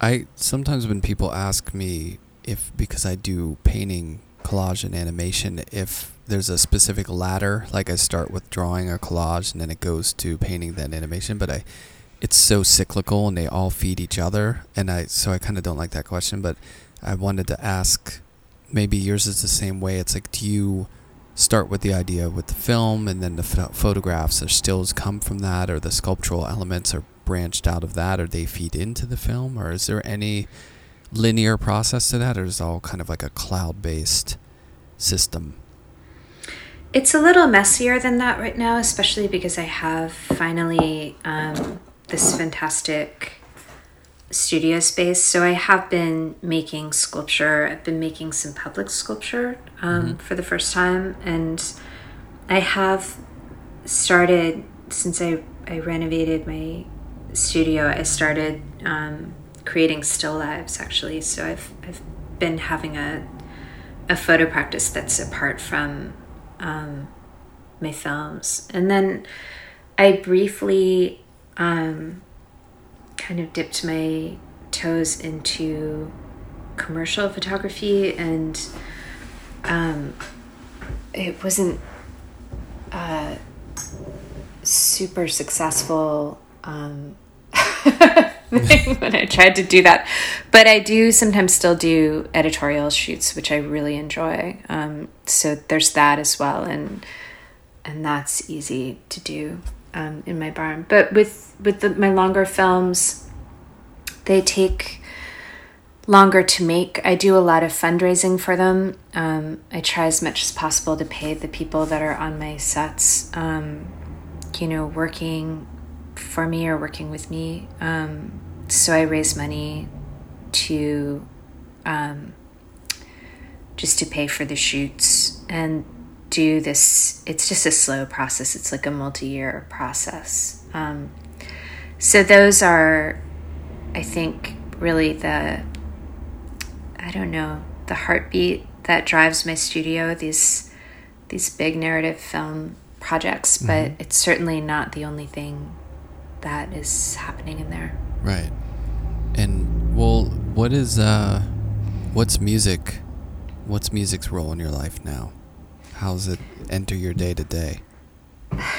I sometimes when people ask me if because I do painting, collage, and animation, if there's a specific ladder, like I start with drawing a collage and then it goes to painting, then animation, but I it's so cyclical and they all feed each other and I so I kind of don't like that question, but I wanted to ask maybe yours is the same way. It's like do you start with the idea with the film and then the photographs or stills come from that or the sculptural elements are branched out of that or they feed into the film or is there any linear process to that or is it all kind of like a cloud-based system? It's a little messier than that right now especially because i have finally um, this fantastic studio space. So I have been making sculpture. I've been making some public sculpture um, mm-hmm. for the first time, and I have started since I I renovated my studio. I started um, creating still lives actually. So I've I've been having a a photo practice that's apart from um, my films, and then I briefly. Um, kind of dipped my toes into commercial photography and um, it wasn't uh, super successful um, when I tried to do that. But I do sometimes still do editorial shoots, which I really enjoy. Um, so there's that as well, and and that's easy to do um, in my barn. But with with the, my longer films, they take longer to make. I do a lot of fundraising for them. Um, I try as much as possible to pay the people that are on my sets, um, you know, working for me or working with me. Um, so I raise money to um, just to pay for the shoots and do this. It's just a slow process. It's like a multi-year process. Um, so those are, I think, really the I don't know the heartbeat that drives my studio. These these big narrative film projects, mm-hmm. but it's certainly not the only thing that is happening in there. Right. And well, what is uh, what's music? What's music's role in your life now? How does it enter your day to day?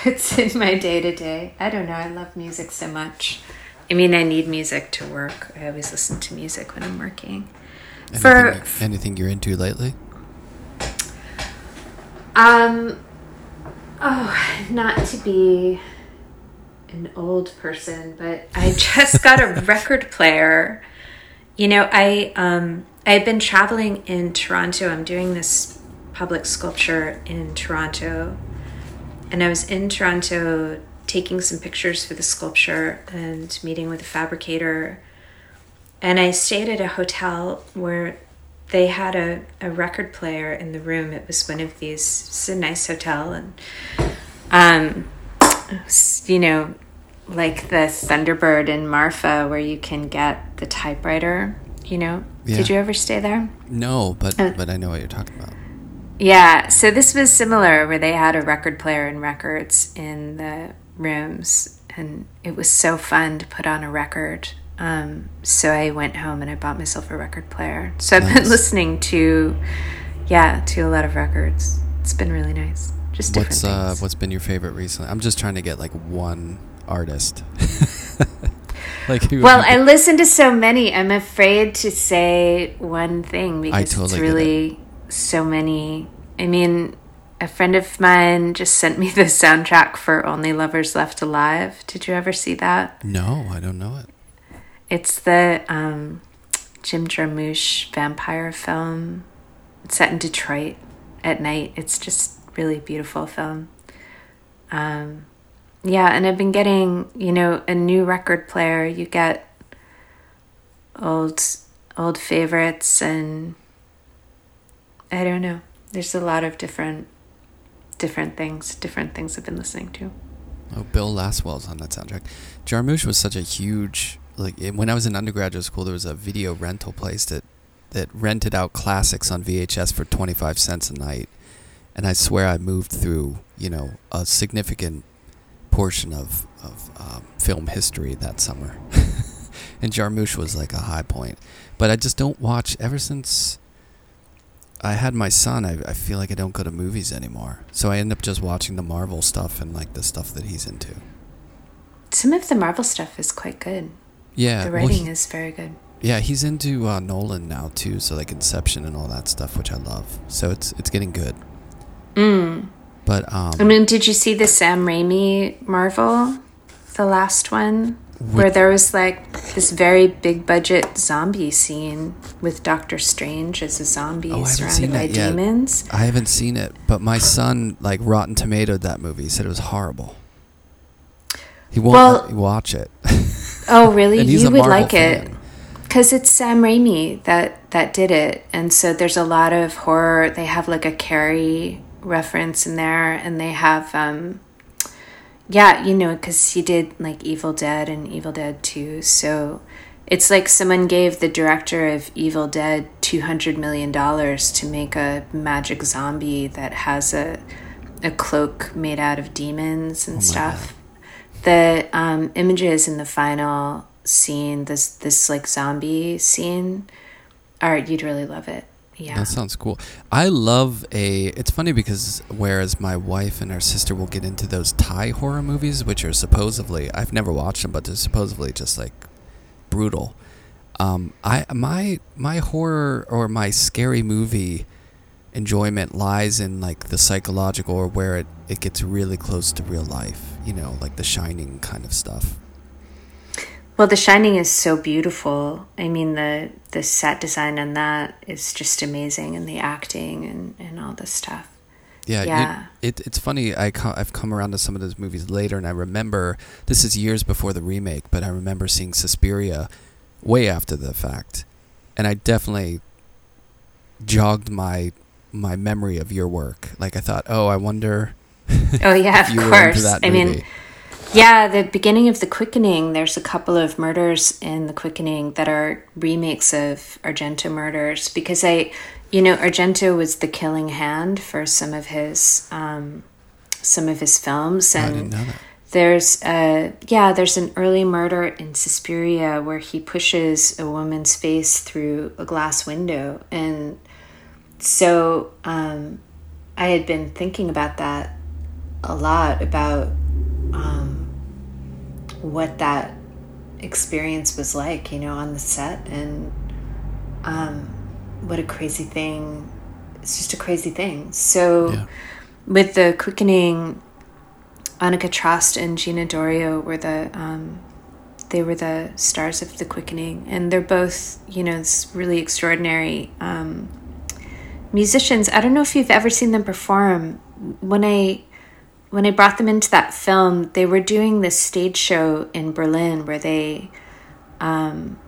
It's in my day to day. I don't know. I love music so much. I mean, I need music to work. I always listen to music when I'm working. For- anything, anything you're into lately? Um, oh, not to be an old person, but I just got a record player. You know, I um I've been traveling in Toronto. I'm doing this public sculpture in Toronto. And I was in Toronto taking some pictures for the sculpture and meeting with a fabricator. And I stayed at a hotel where they had a, a record player in the room. It was one of these, it's a nice hotel. And, um, you know, like the Thunderbird in Marfa where you can get the typewriter, you know? Yeah. Did you ever stay there? No, but Uh, but I know what you're talking about. Yeah, so this was similar where they had a record player and records in the rooms, and it was so fun to put on a record. Um, so I went home and I bought myself a record player. So I've Nice. been listening to, yeah, to a lot of records. It's been really nice. Just different What's uh what's been your favorite recently? I'm just trying to get like one artist. like who well, I listen to so many. I'm afraid to say one thing because totally it's really so many. I mean, a friend of mine just sent me the soundtrack for Only Lovers Left Alive. Did you ever see that? no, I don't know it. It's the um, Jim Jarmusch vampire film. It's set in Detroit at night. It's just really beautiful film. Um, yeah, and I've been getting, you know, a new record player. You get old old favorites and I don't know. There's a lot of different different things, different things I've been listening to. Oh, Bill Laswell's on that soundtrack. Jarmusch was such a huge like it- when I was in undergraduate school. There was a video rental place that that rented out classics on VHS for twenty five cents a night, and I swear I moved through you know a significant portion of of um, film history that summer. and Jarmusch was like a high point, but I just don't watch ever since. I had my son. I, I feel like I don't go to movies anymore, so I end up just watching the Marvel stuff and like the stuff that he's into. Some of the Marvel stuff is quite good. Yeah, The well, writing he- is very good. yeah, he's into uh, Nolan now too, so like Inception and all that stuff, which I love. So it's it's getting good. Mm. But um, I mean, did you see the Sam Raimi Marvel, the last one, where there was like this very big budget zombie scene with Doctor Strange as a zombie Oh, surrounded by demons? I haven't seen it, but my son like Rotten Tomatoed that movie. He said it was horrible. He won't Well- watch it. Oh, really? You would like it because it's Sam Raimi that that did it, and so there's a lot of horror. They have like a Carrie reference in there, and they have, um, yeah, you know, because he did like Evil Dead and Evil Dead Two, so it's like someone gave the director of Evil Dead two hundred million dollars to make a magic zombie that has a a cloak made out of demons and Oh stuff the um, images in the final scene, this this like zombie scene, are you'd really love it. Yeah. That sounds cool. I love a. It's funny because whereas my wife and her sister will get into those Thai horror movies, which are supposedly I've never watched them, but they're supposedly just like brutal. Um, I my my horror or my scary movie enjoyment lies in like the psychological or where it it gets really close to real life. You know, like The Shining kind of stuff. Well, The Shining is so beautiful. I mean, the the set design on that is just amazing, and the acting and and all this stuff. Yeah, you- Yeah. it, it's funny. I co- I've come around to some of those movies later, and I remember this is years before the remake, but I remember seeing Suspiria way after the fact, and I definitely jogged my my memory of your work. Like I thought, oh, I wonder Oh yeah, of you were into course. I mean, yeah, the beginning of the Quickening. There's a couple of murders in the Quickening that are remakes of Argento murders because I, you know, Argento was the killing hand for some of his um, some of his films, I and didn't know that. there's a yeah, there's an early murder in Suspiria where he pushes a woman's face through a glass window, and so um, I had been thinking about that a lot about um, what that experience was like, you know, on the set, and um, what a crazy thing. It's just a crazy thing. So, Yeah. with the quickening, Annika Trost and Gina D'Orio were the um, they were the stars of the quickening, and they're both you know really extraordinary um, musicians. I don't know if you've ever seen them perform. When I when I brought them into that film, they were doing this stage show in Berlin where they um,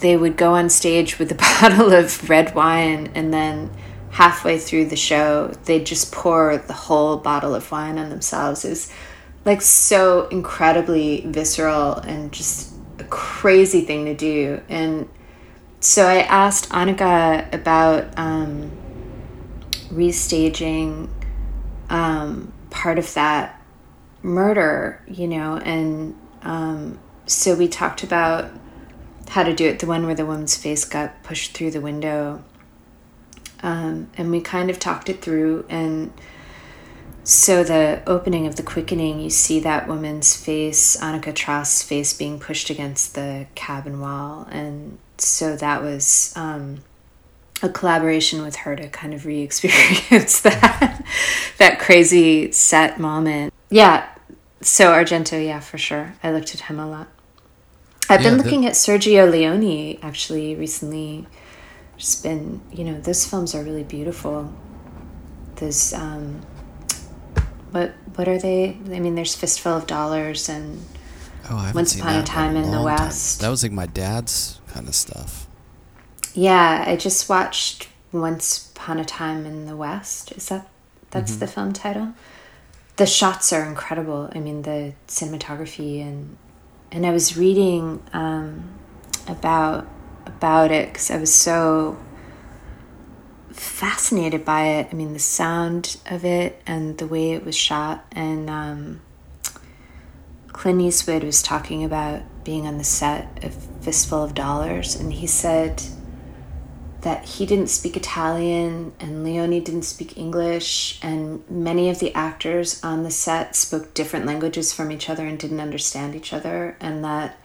they would go on stage with a bottle of red wine and then halfway through the show they'd just pour the whole bottle of wine on themselves. It was like so incredibly visceral and just a crazy thing to do. And so I asked Annika about um, restaging um, part of that murder, you know, and um, so we talked about how to do it the one where the woman's face got pushed through the window. Um, and we kind of talked it through. And so the opening of the quickening, you see that woman's face, Annika Trost's face, being pushed against the cabin wall. And so that was um, a collaboration with her to kind of re-experience that that crazy set moment. Yeah. So Argento, yeah, for sure. I looked at him a lot. I've Yeah, been looking at Sergio Leone actually recently. Just been, you know, those films are really beautiful. There's, um, what what are they? I mean, there's Fistful of Dollars and Oh, Once Upon a Time in the long time. West. That was like my dad's kind of stuff. Yeah, I just watched Once Upon a Time in the West. Is that that's the film title? The shots are incredible. I mean, the cinematography and and I was reading um, about about it because I was so fascinated by it. I mean, the sound of it and the way it was shot. And um, Clint Eastwood was talking about being on the set of Fistful of Dollars, and he said that he didn't speak Italian and Leone didn't speak English, and many of the actors on the set spoke different languages from each other and didn't understand each other, and that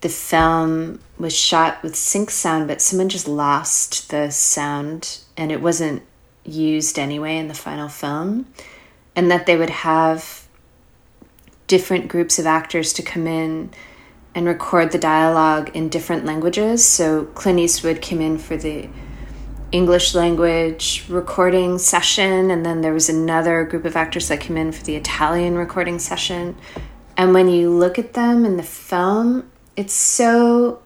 the film was shot with sync sound, but someone just lost the sound and it wasn't used anyway in the final film, and that they would have different groups of actors to come in and record the dialogue in different languages. So Clint Eastwood came in for the English language recording session, and then there was another group of actors that came in for the Italian recording session. And when you look at them in the film, it's so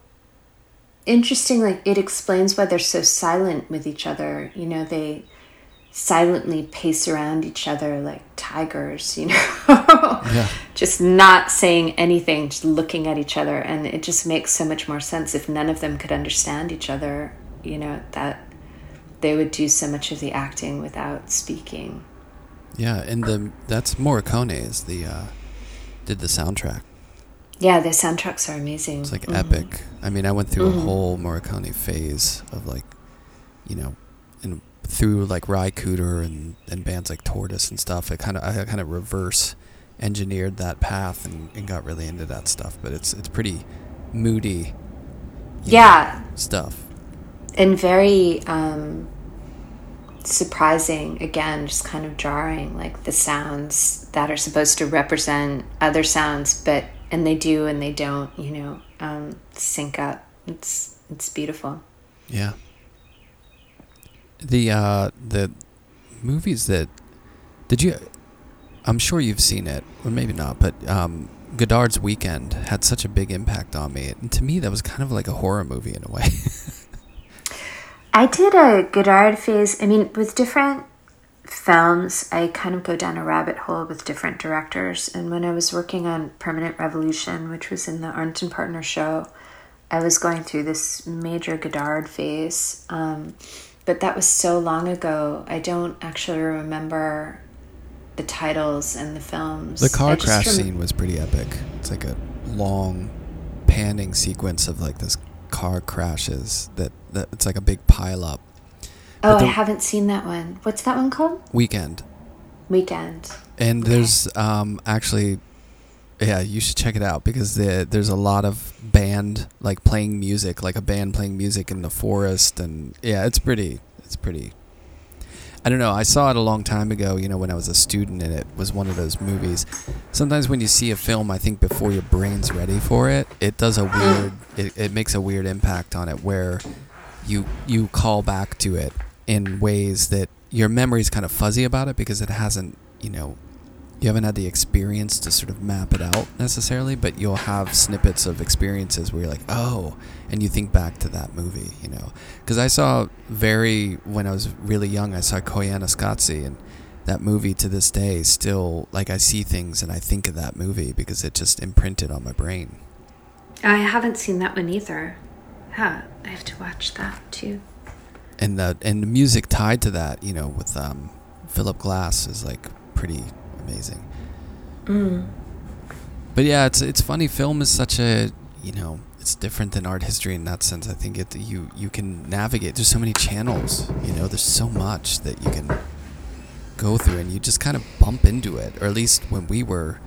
interesting. Like, it explains why they're so silent with each other. You know, they silently pace around each other like tigers, you know? Yeah. just not saying anything, just looking at each other. And it just makes so much more sense if none of them could understand each other, you know, that they would do so much of the acting without speaking. Yeah, and the that's Morricone is the uh, did the soundtrack. Yeah, the soundtracks are amazing. It's like Mhm. epic. I mean, I went through Mhm. a whole Morricone phase of like, you know, and through like Ry Cooder and, and bands like Tortoise and stuff. I kind of I kind of reverse engineered that path and, and got really into that stuff. But it's it's pretty moody. you know, Yeah, stuff. and very um, surprising again just kind of jarring like the sounds that are supposed to represent other sounds but and they do and they don't you know um, sync up it's it's beautiful Yeah. The uh the movies that did you I'm sure you've seen it, or maybe not, but um Godard's Weekend had such a big impact on me. And to me that was kind of like a horror movie in a way. i did a godard phase i mean with different films i kind of go down a rabbit hole with different directors and when i was working on permanent revolution which was in the Arndt and Partner show I was going through this major Godard phase, um, but that was so long ago. I don't actually remember the titles and the films. the car crash rem- scene was pretty epic. It's like a long panning sequence of like this car crashes that, that it's like a big pile up. Oh, but I haven't seen that one. What's that one called? Weekend. Weekend. And Okay. there's um, actually, Yeah, you should check it out because the, there's a lot of band like playing music, like a band playing music in the forest, and yeah, it's pretty. It's pretty. I don't know. I saw it a long time ago. You know, when I was a student, and it was one of those movies. Sometimes when you see a film, I think before your brain's ready for it, it does a mm. weird. It, it makes a weird impact on it where you you call back to it in ways that your memory's kind of fuzzy about it because it hasn't you know you haven't had the experience to sort of map it out necessarily, but you'll have snippets of experiences where you're like, oh, and you think back to that movie, you know. Because I saw very, when I was really young, I saw Koyaanisqatsi, and that movie to this day still, like, I see things and I think of that movie because it just imprinted on my brain. I haven't seen that one either. Huh, I have to watch that too. And the, and the music tied to that, you know, with um, Philip Glass is like pretty amazing. Mm. But yeah, it's it's funny. Film is such a you know it's different than art history in that sense. I think it you you can navigate. There's so many channels. You know, there's so much that you can go through, and you just kind of bump into it. Or at least when we were,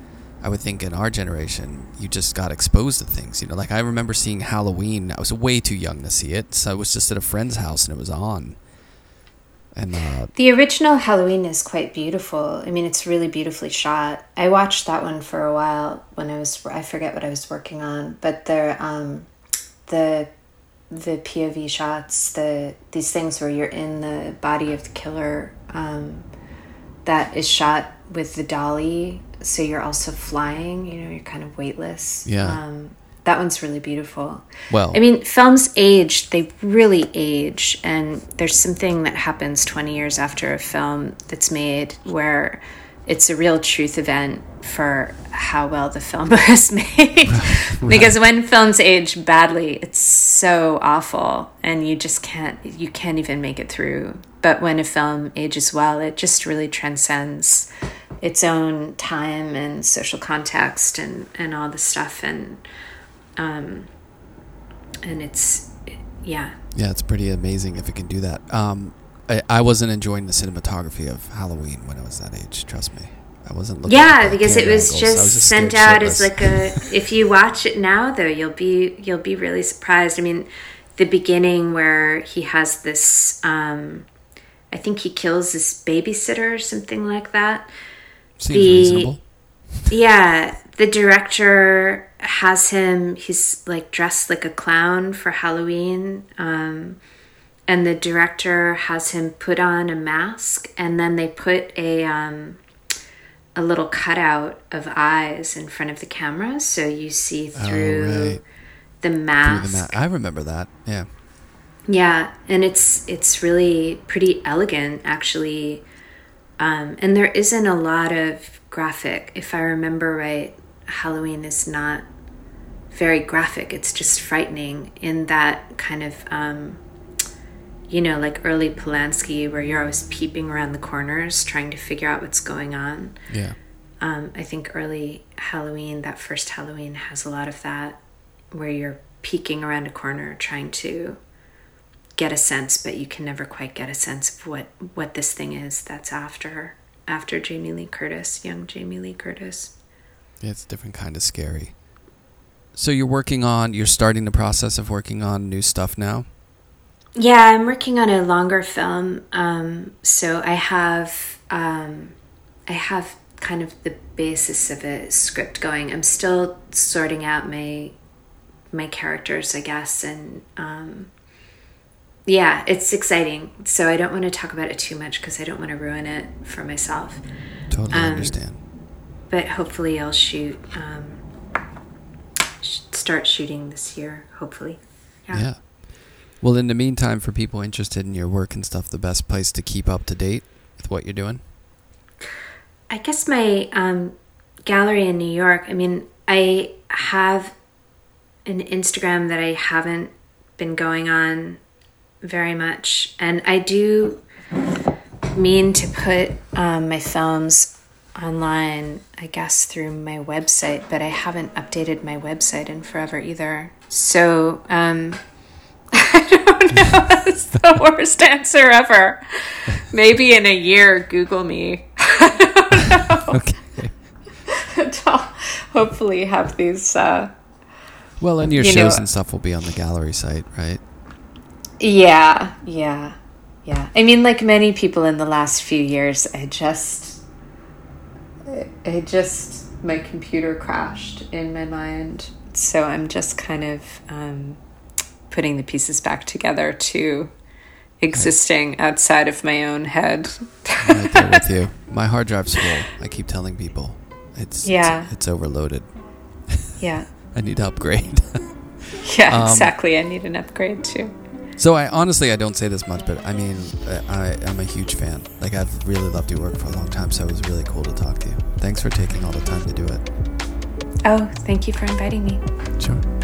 I would think in our generation, you just got exposed to things. You know, like I remember seeing Halloween. I was way too young to see it, so I was just at a friend's house and it was on. And uh, the original Halloween is quite beautiful. I mean, it's really beautifully shot. I watched that one for a while when I was I forget what I was working on, but the um, the the POV shots, the these things where you're in the body of the killer, um, that is shot with the dolly, so you're also flying. You know, you're kind of weightless. Yeah. Um, that one's really beautiful. Well, I mean, films age, they really age. And there's something that happens 20 years after a film that's made where it's a real truth event for how well the film was made. right. Because when films age badly, it's so awful and you just can't you can't even make it through. But when a film ages well, it just really transcends its own time and social context and and all the stuff and um, and it's yeah. Yeah it's pretty amazing if it can do that. Um, I, I wasn't enjoying the cinematography of halloween when i was that age trust me. I wasn't looking yeah because it was just, was just, sent out shitless. as like a if you watch it now though you'll be you'll be really surprised. I mean the beginning where he has this um, i think he kills this babysitter or something like that. Seems the, reasonable. Yeah the director has him he's like dressed like a clown for halloween um, and the director has him put on a mask and then they put a um, a little cutout of eyes in front of the camera so you see oh, through oh, right. the mask through the ma- i remember that yeah. Yeah and it's it's really pretty elegant actually. Um, and there isn't a lot of graphic if i remember right Halloween is not very graphic. It's just frightening in that kind of, um, you know, like early Polanski, where you're always peeping around the corners trying to figure out what's going on. Yeah. Um, I think early Halloween, that first Halloween, has a lot of that, where you're peeking around a corner trying to get a sense, but you can never quite get a sense of what what this thing is that's after after Jamie Lee Curtis, young Jamie Lee Curtis. Yeah, it's a different kind of scary. So you're working on, you're starting the process of working on new stuff now? Yeah, I'm working on a longer film. Um, so I have, um, I have kind of the basis of a script going. I'm still sorting out my my characters, I guess, and um, yeah, it's exciting. So I don't want to talk about it too much because I don't want to ruin it for myself. Totally um, understand but hopefully I'll shoot um, start shooting this year. Hopefully, yeah. yeah. Well, in the meantime, for people interested in your work and stuff, the best place to keep up to date with what you're doing. I guess my um, gallery in New York. I mean, I have an Instagram that I haven't been going on very much, and I do mean to put um, my films online, I guess, through my website, but I haven't updated my website in forever either. So, um, I don't know. That's the worst answer ever. Maybe in a year, Google me. I don't know. Okay. hopefully have these. Uh, well, and your you shows know- and stuff will be on the gallery site, right? yeah, yeah, yeah. I mean, like many people in the last few years, I just, I- I just, my computer crashed in my mind. So I'm just kind of um, putting the pieces back together to existing outside of my own head. I'm right there with you. My hard drive's full. I keep telling people, it's Yeah. it's, it's overloaded. yeah. I need to upgrade. Yeah, Um, exactly. I need an upgrade too. So I honestly I don't say this much, but I mean uh, I I'm a huge fan. Like I've really loved your work for a long time, so it was really cool to talk to you. Thanks for taking all the time to do it. Oh, thank you for inviting me. Sure.